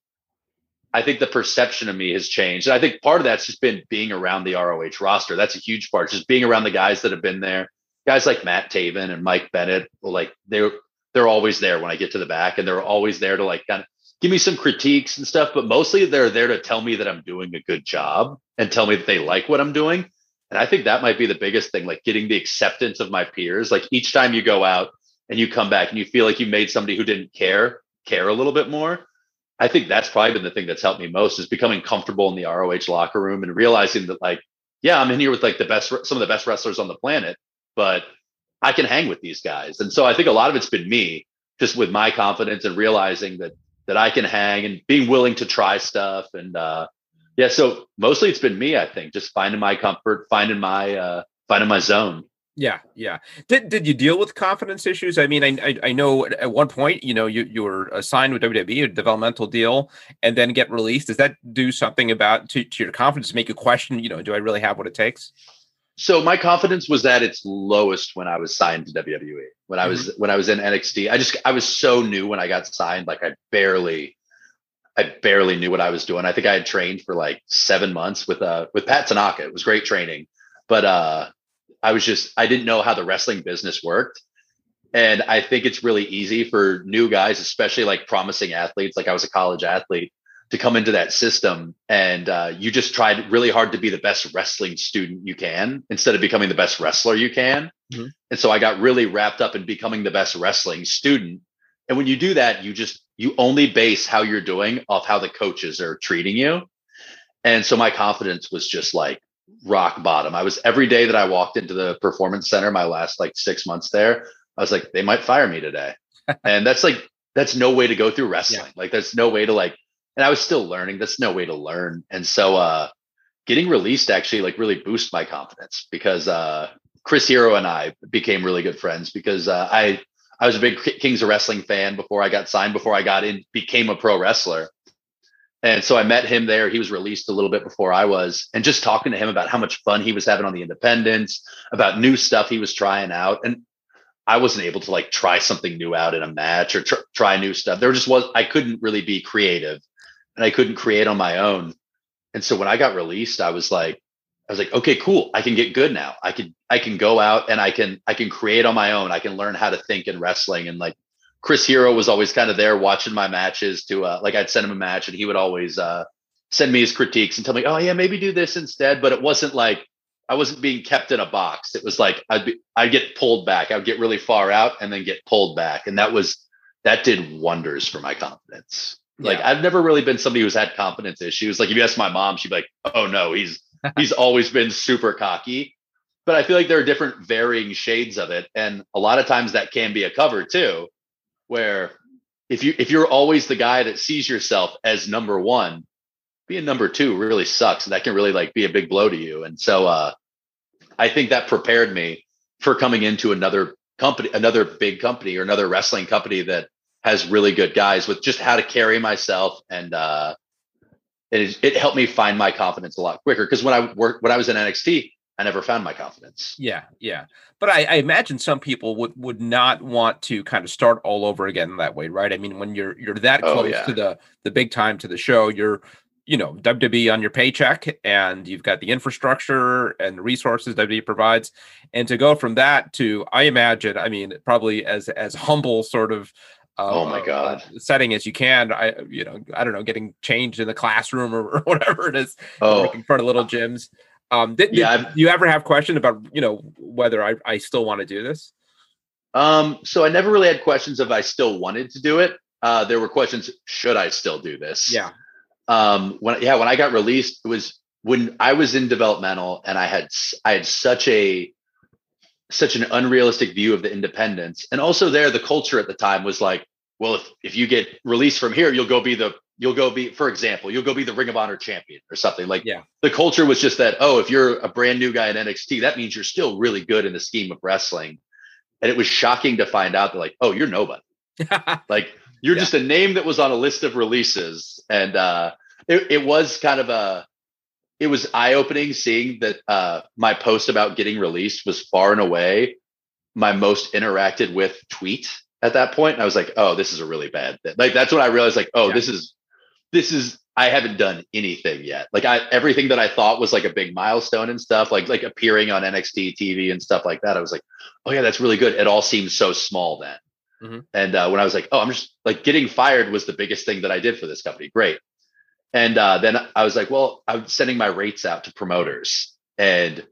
I think the perception of me has changed, and I think part of that's just been being around the ROH roster. That's a huge part, just being around the guys that have been there. Guys like Matt Taven and Mike Bennett, like they're they're always there when I get to the back, and they're always there to like kind of give me some critiques and stuff, but mostly they're there to tell me that I'm doing a good job and tell me that they like what I'm doing. And I think that might be the biggest thing, like getting the acceptance of my peers. Like each time you go out and you come back and you feel like you made somebody who didn't care care a little bit more. I think that's probably been the thing that's helped me most is becoming comfortable in the ROH locker room and realizing that like, yeah, I'm in here with like the best, some of the best wrestlers on the planet, but I can hang with these guys. And so I think a lot of it's been me just with my confidence and realizing that that I can hang and being willing to try stuff. And uh, yeah, so mostly it's been me, I think, just finding my comfort, finding my uh, finding my zone. Yeah, yeah. Did did you deal with confidence issues? I mean, I I, I know at one point, you know, you you were assigned with WWE, a developmental deal, and then get released. Does that do something about to, to your confidence? Make you question, you know, do I really have what it takes? So my confidence was at its lowest when I was signed to WWE. When I was mm-hmm. when I was in NXT, I just I was so new when I got signed. Like I barely, I barely knew what I was doing. I think I had trained for like seven months with uh with Pat Tanaka. It was great training, but uh I was just I didn't know how the wrestling business worked. And I think it's really easy for new guys, especially like promising athletes. Like I was a college athlete to come into that system. And uh, you just tried really hard to be the best wrestling student you can instead of becoming the best wrestler you can. Mm-hmm. and so i got really wrapped up in becoming the best wrestling student. And when you do that you just you only base how you're doing off how the coaches are treating you. And so my confidence was just like rock bottom. I was every day that i walked into the performance center my last like six months there i was like they might fire me today. And that's like that's no way to go through wrestling. Yeah. like there's no way to like and I was still learning. That's no way to learn. And so uh, getting released actually like really boost my confidence because uh, Chris Hero and I became really good friends because uh, I I was a big Kings of Wrestling fan before I got signed, before I got in, became a pro wrestler. And so I met him there. He was released a little bit before I was, and just talking to him about how much fun he was having on the independents, about new stuff he was trying out. And I wasn't able to like try something new out in a match or tr- try new stuff. There just was, I couldn't really be creative and I couldn't create on my own. And so when I got released, I was like, I was like, okay, cool. I can get good now. I can I can go out and I can I can create on my own. I can learn how to think in wrestling. And like Chris Hero was always kind of there watching my matches to uh, like I'd send him a match and he would always uh, send me his critiques and tell me, oh yeah, maybe do this instead. But it wasn't like I wasn't being kept in a box. It was like I'd be, I'd get pulled back. I would get really far out and then get pulled back, and that was that did wonders for my confidence. Like yeah. I've never really been somebody who's had confidence issues. Like if you ask my mom, she'd be like, "Oh no, he's he's always been super cocky." But I feel like there are different varying shades of it, and a lot of times that can be a cover too, where if you if you're always the guy that sees yourself as number one, being number two really sucks, and that can really like be a big blow to you. And so, uh, I think that prepared me for coming into another company, another big company, or another wrestling company that has really good guys with just how to carry myself and uh it, it helped me find my confidence a lot quicker because when I worked when I was in NXT I never found my confidence. Yeah, yeah. But I, I, imagine some people would would not want to kind of start all over again that way, right? I mean, when you're you're that oh, close oh, yeah. to the the big time to the show, you're you know WWE on your paycheck, and you've got the infrastructure and the resources WWE provides, and to go from that to I imagine, I mean, probably as as humble sort of oh my uh, god. setting as you can. I you know i don't know getting changed in the classroom or, or whatever it is oh. in front of little gyms. Um did, yeah did you ever have questions about you know whether i, I still want to do this? Um so i never really had questions if i still wanted to do it. Uh there were questions should i still do this? Yeah. Um when yeah when i got released it was when i was in developmental and i had i had such a such an unrealistic view of the independence. And also there, the culture at the time was like, well, if, if you get released from here, you'll go be the, you'll go be, for example, you'll go be the Ring of Honor champion or something like yeah. the culture was just that, oh, if you're a brand new guy in NXT, that means you're still really good in the scheme of wrestling. And it was shocking to find out that like, oh, you're nobody. like You're Yeah. just a name that was on a list of releases, and uh, it, it was kind of a it was eye opening seeing that uh, my post about getting released was far and away my most interacted with tweet at that point. And I was like, oh, this is a really bad thing. Like that's when I realized, like, oh, Yeah. this is this is I haven't done anything yet. Like I everything that I thought was like a big milestone and stuff, like like appearing on NXT TV and stuff like that. I was like, oh yeah, that's really good. It all seems so small then. Mhm. And uh, when I was like, oh, I'm just like getting fired was the biggest thing that I did for this company. Great. And uh, then I was like, well, I'm sending my rates out to promoters and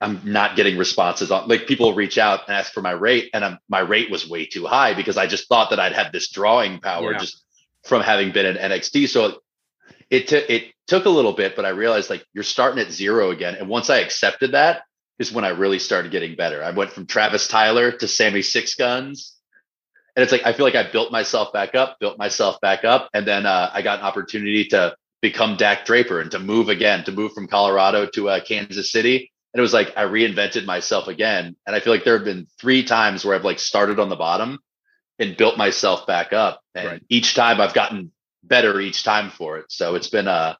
I'm not getting responses on like people reach out and ask for my rate and I'm, my rate was way too high because I just thought that I'd have this drawing power Yeah. just from having been in NXT. So it took it took a little bit, but I realized like you're starting at zero again. And once I accepted that is when I really started getting better. I went from Travis Tyler to Sammy Six Guns. And it's like I feel like I built myself back up, built myself back up, and then uh, I got an opportunity to become Dak Draper and to move again, to move from Colorado to uh, Kansas City. And it was like I reinvented myself again. And I feel like there have been three times where I've like started on the bottom and built myself back up. And Right. each time I've gotten better each time for it. So it's been uh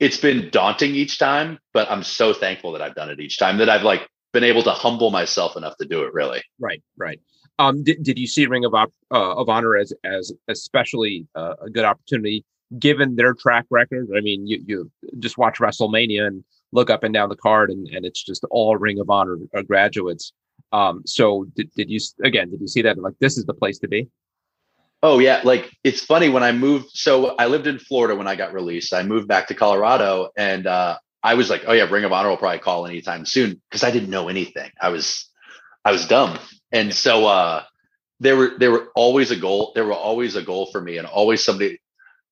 it's been daunting each time, but I'm so thankful that I've done it each time that I've like been able to humble myself enough to do it really. Right, right. Um, did, did you see Ring of uh, of Honor as as especially uh, a good opportunity given their track record? I mean, you you just watch WrestleMania and look up and down the card, and, and it's just all Ring of Honor uh, graduates. Um, so did, did you again? Did you see that like this is the place to be? Oh yeah, like it's funny when I moved. So I lived in Florida when I got released. I moved back to Colorado, and uh, I was like, "Oh yeah, Ring of Honor will probably call anytime soon," because I didn't know anything. I was, I was dumb, and so uh, there were there were always a goal. There were always a goal for me, and always somebody.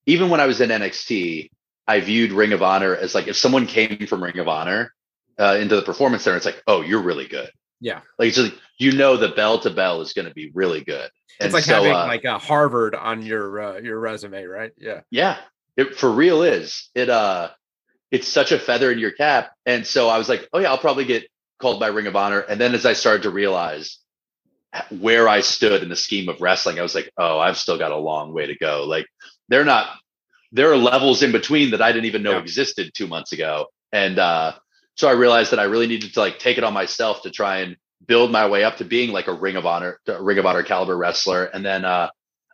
Even when I was in NXT, I viewed Ring of Honor as like if someone came from Ring of Honor uh, into the Performance Center, it's like, "Oh, you're really good." Yeah, Like it's just you know the bell to bell is going to be really good. it's like having like a Harvard on your uh, your resume, right? Yeah, Yeah, it for real is. It uh it's such a feather in your cap. And so I was like, oh yeah, I'll probably get called by Ring of Honor. And then as I started to realize where I stood in the scheme of wrestling, I was like, oh, I've still got a long way to go. Like they're not there are levels in between that I didn't even know Yeah. existed two months ago. And uh so I realized that I really needed to like take it on myself to try and build my way up to being like a Ring of Honor, a Ring of Honor caliber wrestler. And then uh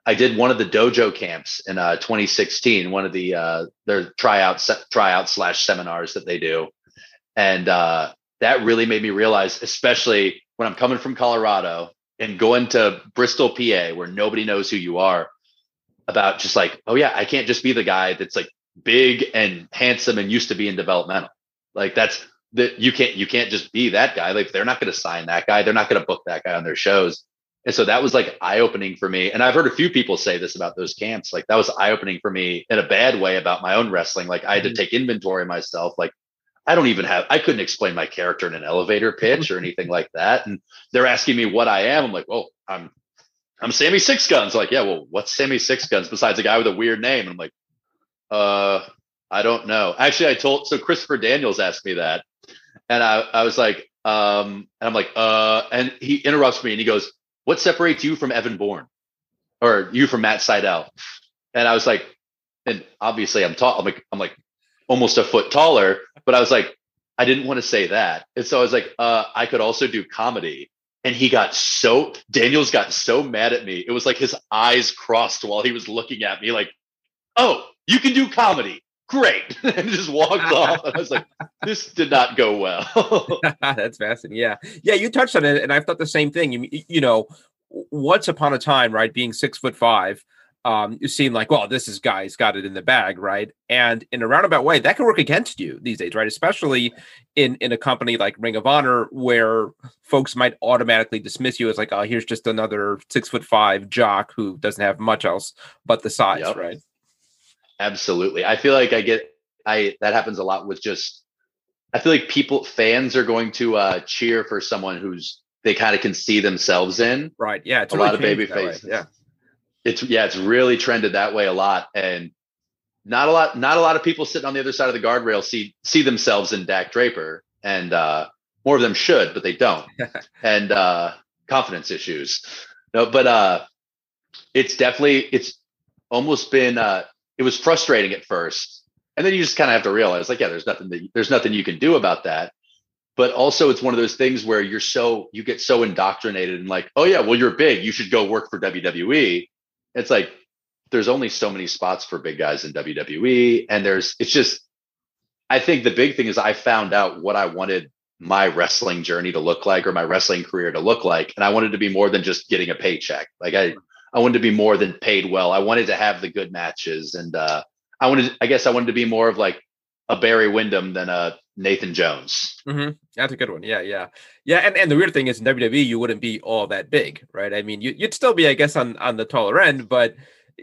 I did one of the dojo camps in uh, 2016, one of the uh, their tryout se- tryout slash seminars that they do, and uh, that really made me realize, especially when I'm coming from Colorado and going to Bristol, PA, where nobody knows who you are, about just like, oh yeah, I can't just be the guy that's like big and handsome and used to be in developmental. Like that's that you can't you can't just be that guy. Like they're not going to sign that guy. They're not going to book that guy on their shows. And so that was like eye opening for me. And I've heard a few people say this about those camps. Like that was eye opening for me in a bad way about my own wrestling. Like I had to mm-hmm. take inventory myself. Like I don't even have, I couldn't explain my character in an elevator pitch or anything like that. And they're asking me what I am. I'm like, well, I'm, I'm Sammy Six Guns. Like, yeah, well, what's Sammy Six Guns besides a guy with a weird name? And I'm like, uh, I don't know. Actually, I told, so Christopher Daniels asked me that. And I, I was like, um, and I'm like, uh, and he interrupts me and he goes, what separates you from Evan Bourne or you from Matt Sydal? And I was like, and obviously I'm tall. I'm like, I'm like almost a foot taller, but I was like, I didn't want to say that. And so I was like, uh, I could also do comedy. And he got so, Daniels got so mad at me. It was like his eyes crossed while he was looking at me, like, oh, you can do comedy. Great. and just walked off. And I was like, this did not go well. That's fascinating. Yeah, yeah. You touched on it, and I've thought the same thing. You, you know, once upon a time, right, being six foot five, um, you seem like, well, this is guy's got it in the bag, right? And in a roundabout way, that can work against you these days, right? Especially in in a company like Ring of Honor, where folks might automatically dismiss you as like, oh, here's just another six foot five jock who doesn't have much else but the size, Yep. right? Absolutely. I feel like I get I that happens a lot with just I feel like people fans are going to uh cheer for someone who's they kind of can see themselves in. Right. Yeah. It's A lot of baby that way. faces. Yeah. It's yeah, it's really trended that way a lot. And not a lot not a lot of people sitting on the other side of the guardrail see see themselves in Dak Draper. And uh more of them should, but they don't. and uh confidence issues. No, but uh it's definitely it's almost been uh it was frustrating at first and then you just kind of have to realize like yeah there's nothing that there's nothing you can do about that but also it's one of those things where you're so you get so indoctrinated and like oh yeah well you're big you should go work for wwe it's like there's only so many spots for big guys in wwe and there's it's just i think the big thing is i found out what i wanted my wrestling journey to look like or my wrestling career to look like and i wanted to be more than just getting a paycheck. Like i i wanted to be more than paid well. I wanted to have the good matches and uh i wanted i guess i wanted to be more of like a barry windham than a nathan jones hmm That's a good one. Yeah, yeah, yeah. And and the weird thing is in WWE you wouldn't be all that big, right? I mean, you, would still be, I guess, on on the taller end, but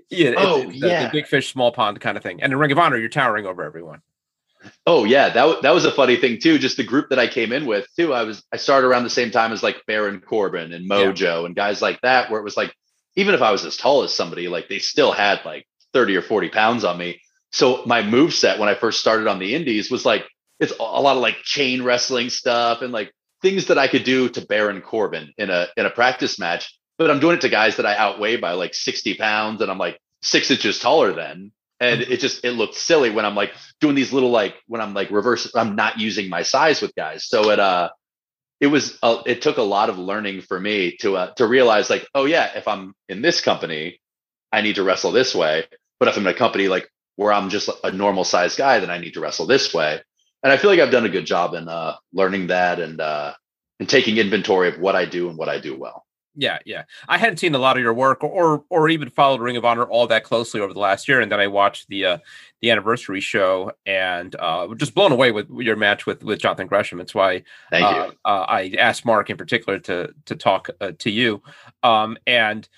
yeah, Oh, it's, it's the- yeah. the big fish, small pond kind of thing. And in Ring of Honor, you're towering over everyone. Oh yeah, that that was a funny thing too. Just the group that I came in with too. I was I started around the same time as like Baron Corbin and Mojo and guys like that, where it was like even if I was as tall as somebody, like they still had like thirty or forty pounds on me. So my move set when I first started on the Indies was like it's a lot of like chain wrestling stuff and like things that I could do to Baron Corbin in a in a practice match. But I'm doing it to guys that I outweigh by like sixty pounds, and I'm like six inches taller than. And it just it looked silly when I'm like doing these little like when I'm like reverse I'm not using my size with guys. So it uh it was uh, it took a lot of learning for me to uh, to realize like oh yeah if I'm in this company I need to wrestle this way but if I'm in a company like where I'm just a normal sized guy then I need to wrestle this way and I feel like I've done a good job in uh learning that and uh and taking inventory of what I do and what I do well. Yeah, yeah. I hadn't seen a lot of your work or or even followed Ring of Honor all that closely over the last year, and then I watched the uh, the anniversary show and uh, just blown away with your match with with Jonathan Gresham. It's why uh, uh, I asked Mark in particular to to talk uh, to you, um, and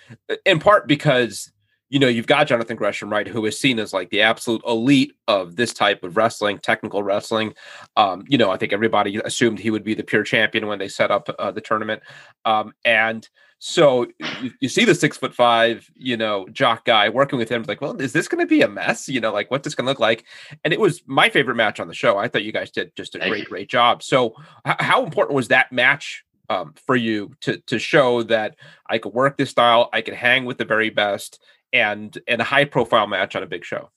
in part because you know you've got Jonathan Gresham, right, who is seen as like the absolute elite of this type of wrestling, technical wrestling. Um, you know, I think everybody assumed he would be the pure champion when they set up uh, the tournament, um, and so you, you see the six foot five, you know, jock guy working with him. Like, well, is this going to be a mess? You know, like what's this going to look like? And it was my favorite match on the show. I thought you guys did just a Thank great, you. great job. So, h- how important was that match um, for you to to show that I could work this style, I could hang with the very best, and and a high profile match on a big show?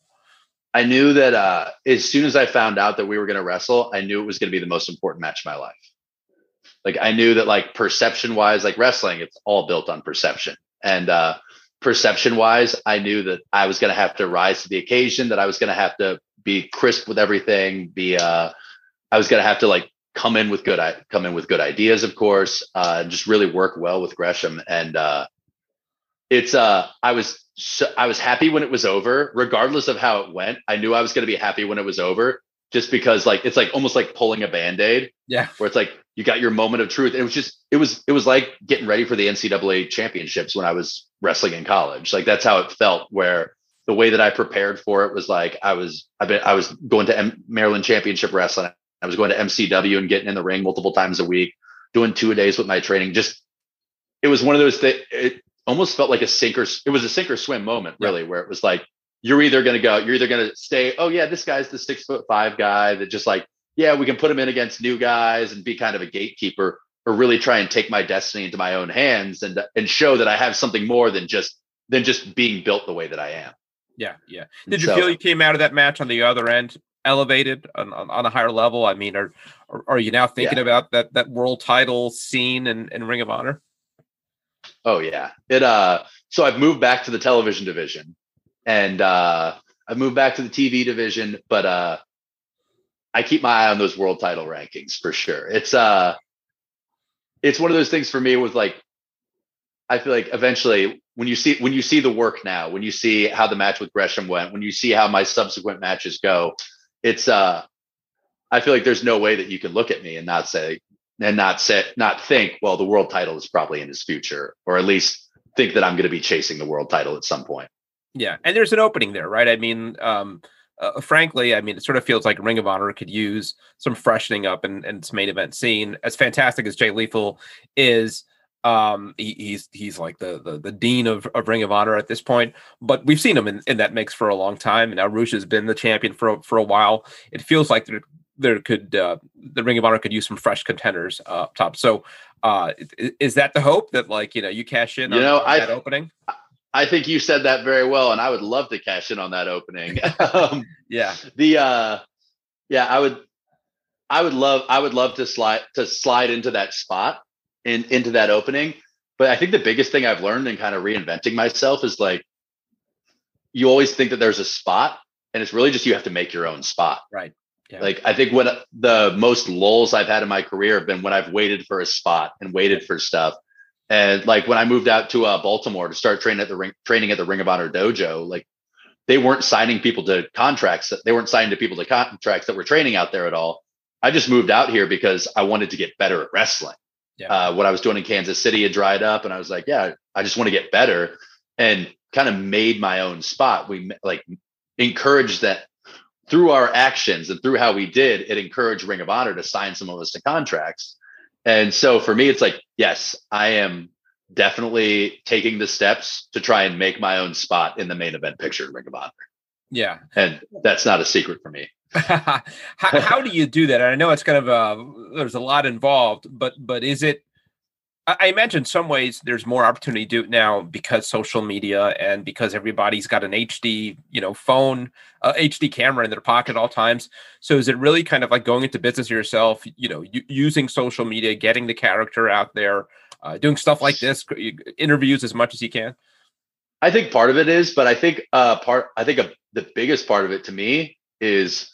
I knew that uh, as soon as I found out that we were going to wrestle, I knew it was going to be the most important match of my life. Like I knew that, like perception wise, like wrestling, it's all built on perception. And uh, perception wise, I knew that I was going to have to rise to the occasion. That I was going to have to be crisp with everything. Be uh, I was going to have to like come in with good come in with good ideas, of course. Uh, just really work well with Gresham. And uh, it's uh, I was so, I was happy when it was over, regardless of how it went. I knew I was going to be happy when it was over, just because like it's like almost like pulling a band aid, Yeah, where it's like you got your moment of truth. And it was just it was it was like getting ready for the NCAA championships when I was wrestling in college. Like that's how it felt. Where the way that I prepared for it was like I was I've been I was going to M- Maryland Championship Wrestling. I was going to MCW and getting in the ring multiple times a week, doing two days with my training. Just it was one of those things. Almost felt like a sink or it was a sink or swim moment, Yeah. really, where it was like you're either going to go, you're either going to stay. Oh yeah, this guy's the six foot five guy that just like yeah, we can put him in against new guys and be kind of a gatekeeper, or really try and take my destiny into my own hands and and show that I have something more than just than just being built the way that I am. yeah, yeah. Did you So- feel you came out of that match on the other end elevated on, on, on a higher level? I mean, are are, are you now thinking about that that world title scene in, in Ring of Honor? Oh yeah. It uh so I've moved back to the television division and uh I've moved back to the TV division, but uh I keep my eye on those world title rankings for sure. It's uh it's one of those things for me with like I feel like eventually when you see when you see the work now, when you see how the match with Gresham went, when you see how my subsequent matches go, it's uh I feel like there's no way that you can look at me and not say and not say not think, well, the world title is probably in his future, or at least think that I'm going to be chasing the world title at some point. Yeah, and there's an opening there, right? I mean, um, uh, frankly, I mean, it sort of feels like Ring of Honor could use some freshening up and and its main event scene. As fantastic as Jay Lethal is, um, he, he's he's like the, the the dean of, of Ring of Honor at this point. But we've seen him in, in that mix for a long time, and now Rush has been the champion for for a while. It feels like there could uh, the Ring of Honor could use some fresh contenders uh, up top. So, uh, is that the hope that like you know you cash in You on, know, on I- that opening? I think you said that very well, and I would love to cash in on that opening. um, Yeah. the uh, yeah, I would, I would love, I would love to slide to slide into that spot in into that opening. But I think the biggest thing I've learned in kind of reinventing myself is like, you always think that there's a spot, and it's really just you have to make your own spot. Right. Yeah. Like I think when the most lulls I've had in my career have been when I've waited for a spot and waited for stuff. And like when I moved out to uh, Baltimore to start training at the ring, training at the Ring of Honor dojo, like they weren't signing people to contracts. They weren't signing to people to contracts that were training out there at all. I just moved out here because I wanted to get better at wrestling. Yeah. Uh, what I was doing in Kansas City had dried up, and I was like, yeah, I just want to get better, and kind of made my own spot. We like encouraged that through our actions and through how we did, it encouraged Ring of Honor to sign some of us to contracts. And so for me, it's like, yes, I am definitely taking the steps to try and make my own spot in the main event picture Ring of Honor. Yeah. And that's not a secret for me. how, how do you do that? And I know it's kind of uh there's a lot involved, but but is it I, imagine in some ways there's more opportunity to do it now because social media and because everybody's got an HD, you know, phone, uh, HD camera in their pocket at all times. So is it really kind of like going into business yourself, you know, using social media, getting the character out there, uh, doing stuff like this, interviews as much as you can? I think part of it is, but I think uh part I think a, the biggest part of it to me is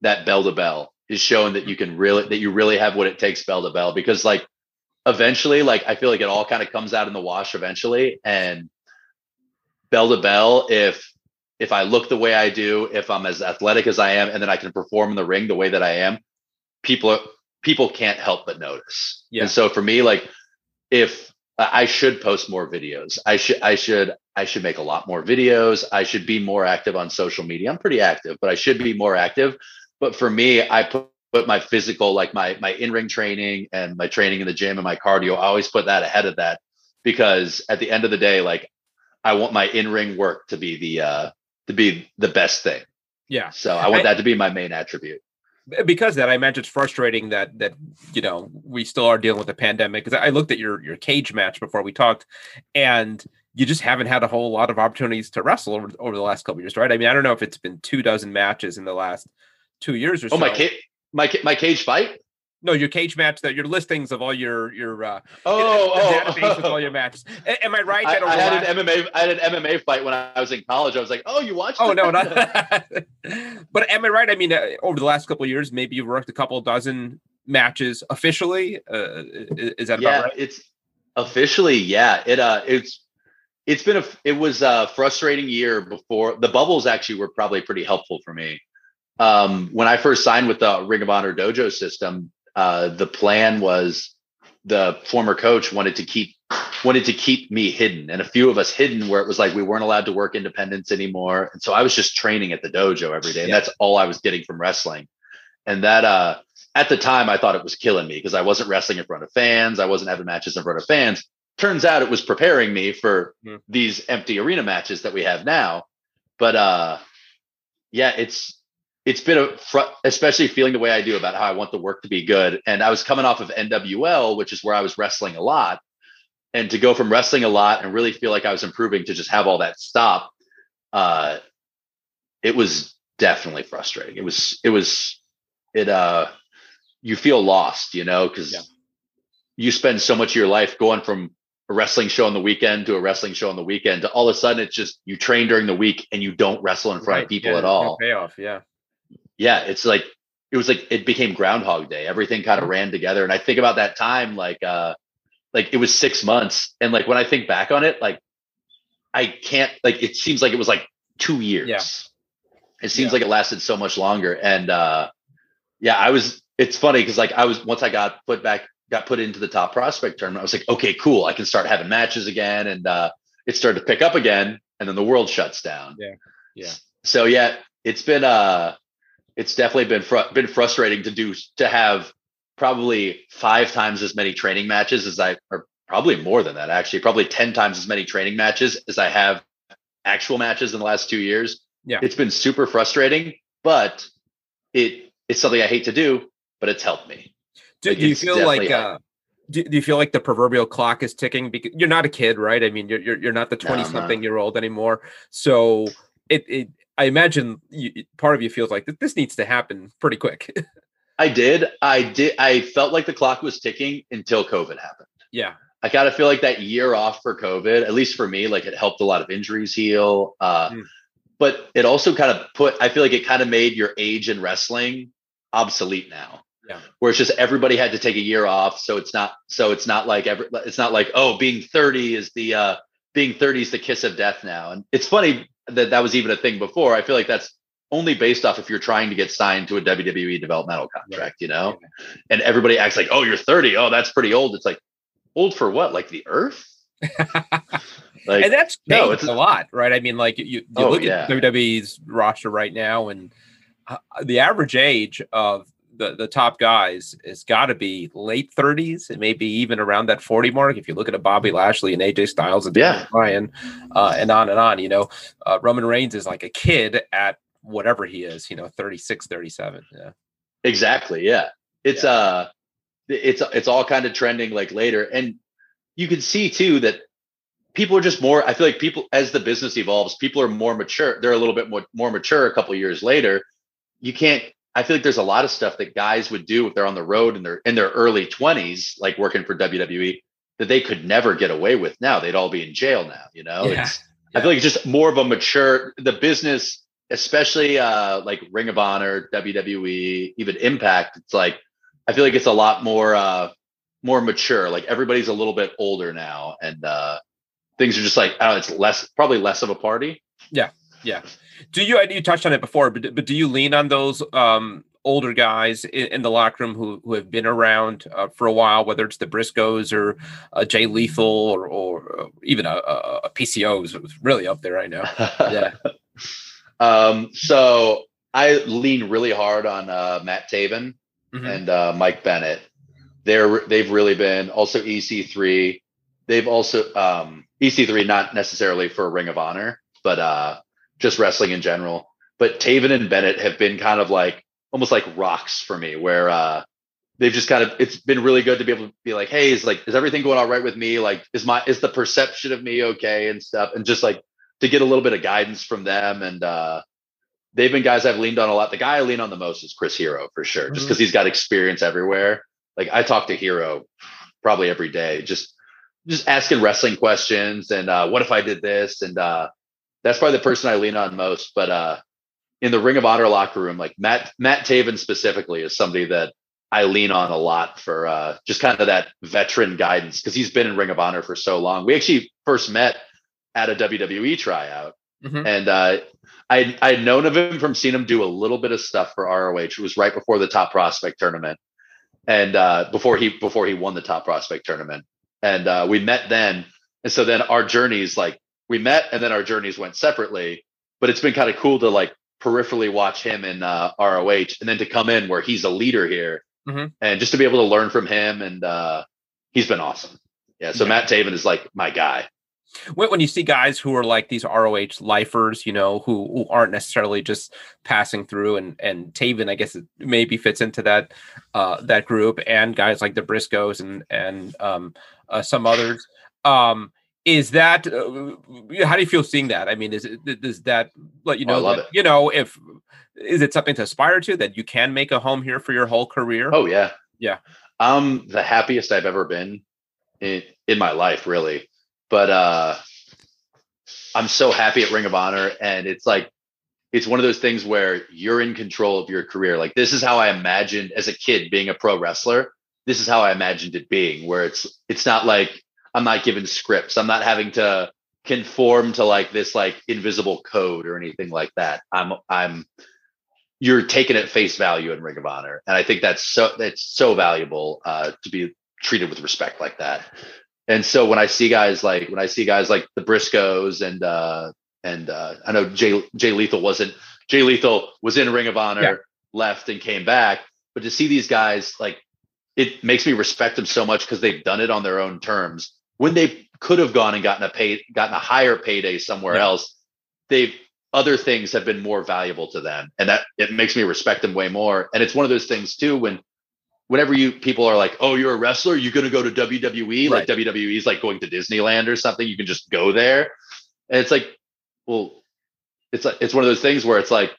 that bell to bell is showing that you can really that you really have what it takes bell to bell because like eventually like I feel like it all kind of comes out in the wash eventually and bell to bell if if I look the way I do, if I'm as athletic as I am and then I can perform in the ring the way that I am, people people can't help but notice. Yeah. And so for me like if I should post more videos. I should I should I should make a lot more videos. I should be more active on social media. I'm pretty active, but I should be more active. But for me, I put, put my physical, like my my in-ring training and my training in the gym and my cardio, I always put that ahead of that because at the end of the day, like I want my in-ring work to be the uh to be the best thing. Yeah. So I want I- that to be my main attribute. because that I imagine it's frustrating that that you know we still are dealing with the pandemic because I looked at your your Cagematch before we talked and you just haven't had a whole lot of opportunities to wrestle over over the last couple years right I mean I don't know if it's been two dozen matches in the last two years or so Oh my my my cage fight? no your Cagematch that your listings of all your your uh Oh, oh, database with all your matches am I right I, I had an MMA. I had an MMA fight when I was in college. I was like, "Oh, you watched?" Oh it?" no, not. but am I right? I mean, uh, over the last couple of years, maybe you've worked a couple dozen matches officially. Uh, is that yeah, about right? it's officially yeah. It uh, it's it's been a it was a frustrating year before the bubbles. Actually, were probably pretty helpful for me. Um, when I first signed with the Ring of Honor Dojo system, uh, the plan was the former coach wanted to keep wanted to keep me hidden and a few of us hidden where it was like we weren't allowed to work independents anymore and so i was just training at the dojo every day and Yeah. that's all i was getting from wrestling and that uh at the time i thought it was killing me because i wasn't wrestling in front of fans i wasn't having matches in front of fans turns out it was preparing me for Hmm. these empty arena matches that we have now but uh yeah it's it's been a fr- especially feeling the way i do about how i want the work to be good and i was coming off of nwl which is where i was wrestling a lot and to go from wrestling a lot and really feel like i was improving to just have all that stop uh it was definitely frustrating it was it was it uh you feel lost you know because Yeah. you spend so much of your life going from a wrestling show on the weekend to a wrestling show on the weekend to all of a sudden it's just you train during the week and you don't wrestle in front Right, of people yeah, at no all payoff. Yeah. Yeah it's like it was like it became groundhog day everything kind of ran together and i think about that time like uh like it was six months and like when i think back on it like i can't like it seems like it was like two years Yeah. it seems Yeah. like it lasted so much longer and uh yeah i was it's funny because like i was once i got put back got put into the top prospect tournament i was like okay cool i can start having matches again and uh it started to pick up again and then the world shuts down Yeah. Yeah. so yeah it's been uh it's definitely been fr- been frustrating to do to have probably five times as many training matches as I or probably more than that actually probably 10 times as many training matches as I have actual matches in the last 2 years. Yeah. It's been super frustrating, but it it's something I hate to do, but it's helped me. Do, Like, do you feel like uh, do, do you feel like the proverbial clock is ticking because you're not a kid right i mean you're you're, you're not the 20 I'm something not. year old anymore so it, it i imagine you, part of you feels like that this needs to happen pretty quick I did. I did. I felt like the clock was ticking until COVID happened. yeah I kind of feel like that year off for COVID, at least for me, like it helped a lot of injuries heal. Uh, Mm. But it also kind of put, I feel like it kind of made your age in wrestling obsolete now. Yeah. Where it's just everybody had to take a year off. So it's not, so it's not like every, it's not like, oh, being 30 is the, uh, being 30 is the kiss of death now. And it's funny that that was even a thing before. I feel like that's only based off if you're trying to get signed to a WWE developmental contract, you know? And everybody acts like, oh, you're 30. Oh, that's pretty old. It's like, old for what? Like the earth? like, and that's no, it's- a lot, right? I mean, like you, you Oh, look yeah. at WWE's roster right now, and uh, the average age of the the top guys has got to be late thirties, and maybe even around that forty mark. If you look at a Bobby Lashley and AJ Styles and Yeah. Bryan, uh, and on and on, you know, uh, Roman Reigns is like a kid at whatever he is, you know, 36, 37. Yeah. Exactly. Yeah. It's uh it's it's all kind of trending like later. And you can see too that people are just more, I feel like people as the business evolves, people are more mature. They're a little bit more more mature a couple years later. You can't I feel like there's a lot of stuff that guys would do if they're on the road and they're in their early 20s, like working for WWE, that they could never get away with now. They'd all be in jail now, you know? Yeah. It's I feel like it's just more of a mature the business, especially uh like Ring of Honor, WWE, even Impact. It's like I feel like it's a lot more uh more mature. Like everybody's a little bit older now, and uh things are just like I don't know, it's less probably less of a party. Yeah. Yeah. Do you? You touched on it before, but but do you lean on those um, older guys in, in the locker room who who have been around uh, for a while, whether it's the Briscoes or uh, Jay Lethal or or uh, even a, a, a PCO who's really up there right now? Yeah. um, so I lean really hard on uh Matt Taven Mhm. and uh Mike Bennett. They're they've really been also EC3. They've also um EC3 not necessarily for Ring of Honor, but uh just wrestling in general. But Taven and Bennett have been kind of like almost like rocks for me, where uh they've just kind of it's been really good to be able to be like, hey, is like is everything going all right with me? Like, is my is the perception of me okay and stuff? And just like to get a little bit of guidance from them. And uh they've been guys I've leaned on a lot. The guy I lean on the most is Chris Hero for sure, just because he's got experience everywhere. Like I talk to Hero probably every day, just just asking wrestling questions and uh what if I did this? And uh that's probably the person I lean on most. But uh in the Ring of Honor locker room, like Matt Matt Taven specifically is somebody that I lean on a lot for uh, just kind of that veteran guidance because he's been in Ring of Honor for so long. We actually first met at a WWE tryout, Mhm. and uh, I I had known of him from seeing him do a little bit of stuff for ROH. It was right before the Top Prospect tournament, and uh, before he before he won the Top Prospect tournament, and uh, we met then. And so then our journeys like we met, and then our journeys went separately. But it's been kind of cool to like peripherally watch him in uh, ROH, and then to come in where he's a leader here, Mhm. and just to be able to learn from him, and uh, he's been awesome. Yeah. So Yeah. Matt Taven is like my guy. when, when you see guys who are like these ROH lifers, you know, who, who aren't necessarily just passing through, and and Taven, I guess, it maybe fits into that uh, that group, and guys like the Briscoes and and um, uh, some others. Um, is that uh, how do you feel seeing that? I mean, is it does that let you Oh, know love that, you know if is it something to aspire to that you can make a home here for your whole career? Oh yeah. Yeah. I'm the happiest I've ever been in in my life, really. But uh I'm so happy at Ring of Honor and it's like it's one of those things where you're in control of your career. Like this is how I imagined as a kid being a pro wrestler. This is how I imagined it being where it's it's not like I'm not given scripts. I'm not having to conform to like this like invisible code or anything like that. I'm I'm you're taken at face value in Ring of Honor, and I think that's so that's so valuable uh, to be treated with respect like that. And so when I see guys like when I see guys like the Briscoes and uh, and uh, I know Jay Jay Lethal wasn't Jay Lethal was in Ring of Honor, Yeah. left and came back, but to see these guys like it makes me respect them so much because they've done it on their own terms. When they could have gone and gotten a pay gotten a higher payday somewhere Yeah. else, they've other things have been more valuable to them and that it makes me respect them way more and it's one of those things too when whenever you people are like, "Oh, you're a wrestler, you're going to go to WWE," Right. like WWE is like going to Disneyland or something. You can just go there, and it's like, well, it's like it's one of those things where it's like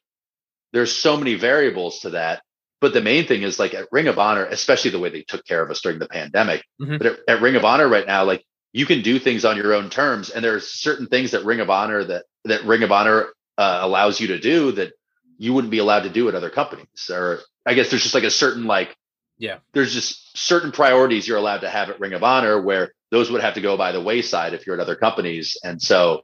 there's so many variables to that. But the main thing is like at Ring of Honor, especially the way they took care of us during the pandemic. Mhm. But at, at Ring of Honor right now, like you can do things on your own terms, and there are certain things that Ring of Honor that that Ring of Honor uh, allows you to do that you wouldn't be allowed to do at other companies. Or I guess there's just like a certain like Yeah. there's just certain priorities you're allowed to have at Ring of Honor where those would have to go by the wayside if you're at other companies. And so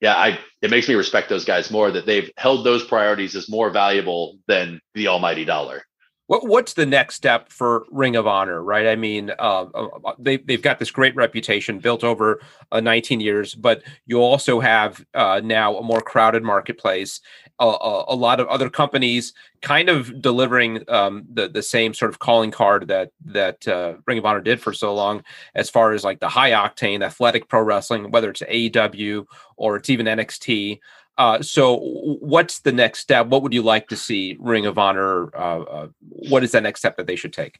yeah, I it makes me respect those guys more that they've held those priorities as more valuable than the almighty dollar. What what's the next step for Ring of Honor, right? I mean, uh, uh, they they've got this great reputation built over uh, 19 years, but you also have uh, now a more crowded marketplace. A, a, a lot of other companies kind of delivering um, the the same sort of calling card that that uh, Ring of Honor did for so long, as far as like the high octane athletic pro wrestling, whether it's AEW or it's even NXT. Uh, so, what's the next step? What would you like to see Ring of Honor? Uh, uh, what is that next step that they should take?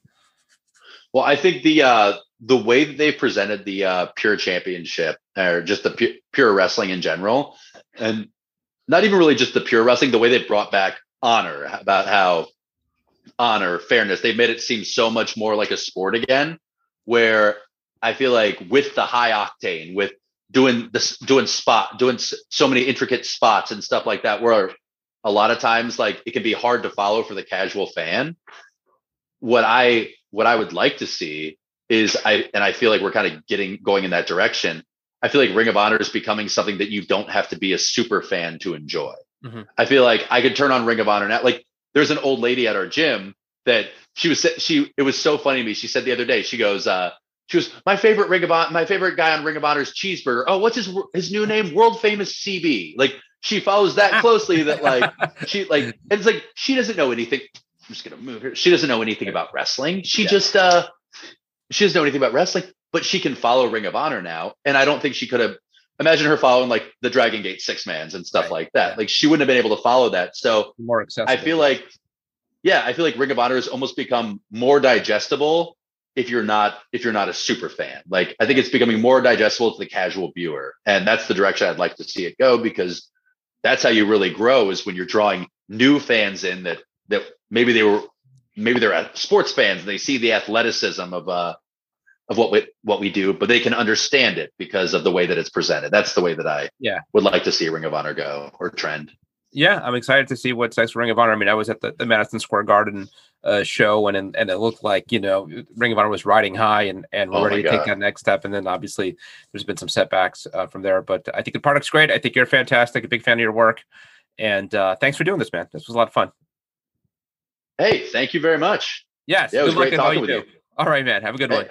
Well, I think the uh, the way that they presented the uh, pure championship, or just the pu- pure wrestling in general, and not even really just the pure wrestling, the way they brought back honor about how honor, fairness, they made it seem so much more like a sport again. Where I feel like with the high octane, with doing this, doing spot, doing so many intricate spots and stuff like that, where a lot of times like it can be hard to follow for the casual fan. What I what I would like to see is I and I feel like we're kind of getting going in that direction. I feel like Ring of Honor is becoming something that you don't have to be a super fan to enjoy. Mhm. I feel like I could turn on Ring of Honor now. Like there's an old lady at our gym that she was she it was so funny to me. She said the other day, she goes, uh, she was my favorite Ring of Honor, my favorite guy on Ring of Honor is Cheeseburger. Oh, what's his his new name? World famous CB. Like she follows that closely that like she like and it's like she doesn't know anything. I'm just gonna move her. She doesn't know anything about wrestling. She Yeah. just uh she doesn't know anything about wrestling, but she can follow Ring of Honor now. And I don't think she could have imagine her following like the Dragon Gate six mans and stuff Right. like that. Yeah. Like she wouldn't have been able to follow that. So More accessible. I feel like, yeah, I feel like Ring of Honor has almost become more digestible if you're not if you're not a super fan. Like I think it's becoming more digestible to the casual viewer, and that's the direction I'd like to see it go because that's how you really grow is when you're drawing new fans in that that maybe they were maybe they're sports fans and they see the athleticism of uh of what we what we do, but they can understand it because of the way that it's presented. That's the way that I Yeah. would like to see Ring of Honor go or trend. Yeah, I'm excited to see what's next for Ring of Honor. I mean, I was at the, the Madison Square Garden uh, show, and, and and it looked like you know Ring of Honor was riding high and and Oh ready to take that next step. And then obviously there's been some setbacks uh, from there, but I think the product's great. I think you're fantastic. A big fan of your work, and uh, thanks for doing this, man. This was a lot of fun. Hey, thank you very much. Yes, Yeah, it was great talking with do. you. All right, man. Have a good Hey, one.